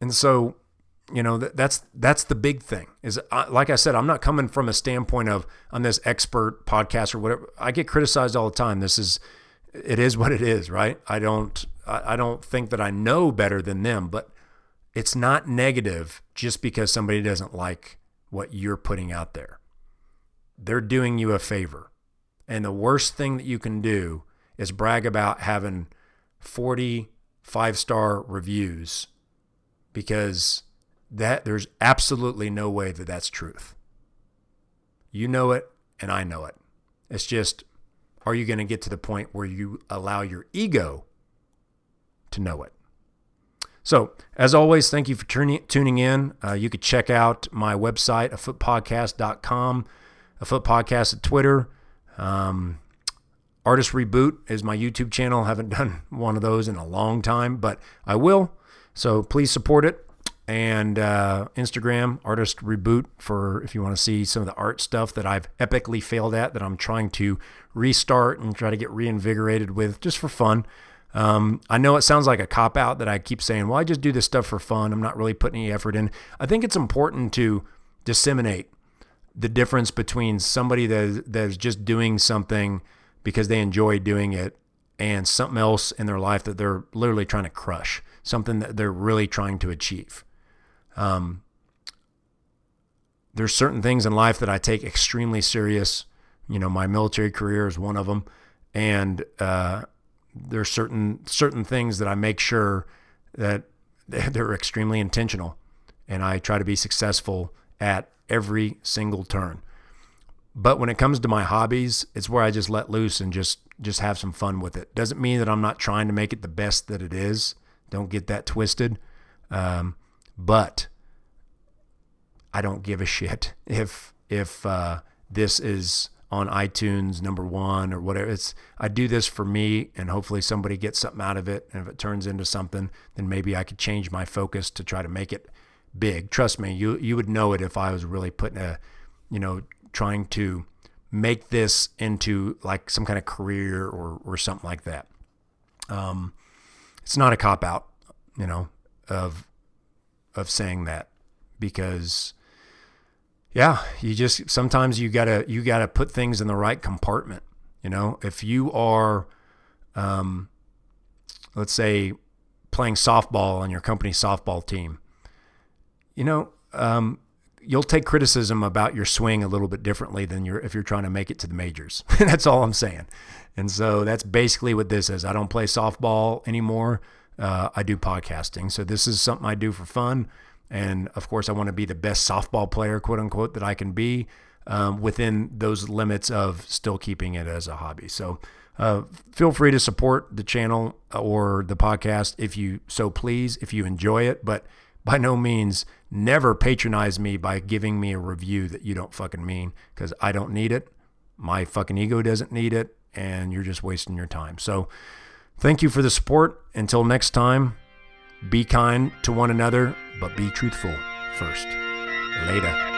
And so, you know, that, that's that's the big thing. Is I, like I said, I'm not coming from a standpoint of I'm this expert podcast or whatever. I get criticized all the time. This is it is what it is, right? I don't I, I don't think that I know better than them, but it's not negative just because somebody doesn't like what you're putting out there. They're doing you a favor. And the worst thing that you can do is brag about having 40 five star reviews because that there's absolutely no way that that's truth. You know it and I know it. It's just are you going to get to the point where you allow your ego to know it? So, as always, thank you for tuning in. Uh, you could check out my website, afootpodcast.com, a foot podcast at Twitter. Um, Artist Reboot is my YouTube channel. haven't done one of those in a long time, but I will. So please support it. And uh, Instagram, Artist Reboot, for if you want to see some of the art stuff that I've epically failed at, that I'm trying to restart and try to get reinvigorated with just for fun. Um, I know it sounds like a cop out that I keep saying, well, I just do this stuff for fun. I'm not really putting any effort in. I think it's important to disseminate the difference between somebody that, that is just doing something because they enjoy doing it and something else in their life that they're literally trying to crush, something that they're really trying to achieve. Um, there's certain things in life that I take extremely serious. You know, my military career is one of them, and uh, there's certain certain things that I make sure that they're extremely intentional, and I try to be successful at every single turn. But when it comes to my hobbies, it's where I just let loose and just just have some fun with it. Doesn't mean that I'm not trying to make it the best that it is. Don't get that twisted. Um, but I don't give a shit if if uh, this is on iTunes number one or whatever. It's I do this for me, and hopefully somebody gets something out of it. And if it turns into something, then maybe I could change my focus to try to make it big. Trust me, you you would know it if I was really putting a, you know, trying to make this into like some kind of career or or something like that. Um, it's not a cop out, you know, of of saying that because yeah, you just sometimes you gotta you gotta put things in the right compartment. You know, if you are, um, let's say, playing softball on your company softball team, you know, um, you'll take criticism about your swing a little bit differently than you're if you're trying to make it to the majors. that's all I'm saying. And so that's basically what this is. I don't play softball anymore. Uh, I do podcasting. So this is something I do for fun. And of course, I want to be the best softball player, quote unquote, that I can be um, within those limits of still keeping it as a hobby. So uh, feel free to support the channel or the podcast if you so please, if you enjoy it. But by no means never patronize me by giving me a review that you don't fucking mean because I don't need it. My fucking ego doesn't need it. And you're just wasting your time. So thank you for the support. Until next time, be kind to one another, but be truthful first. Later.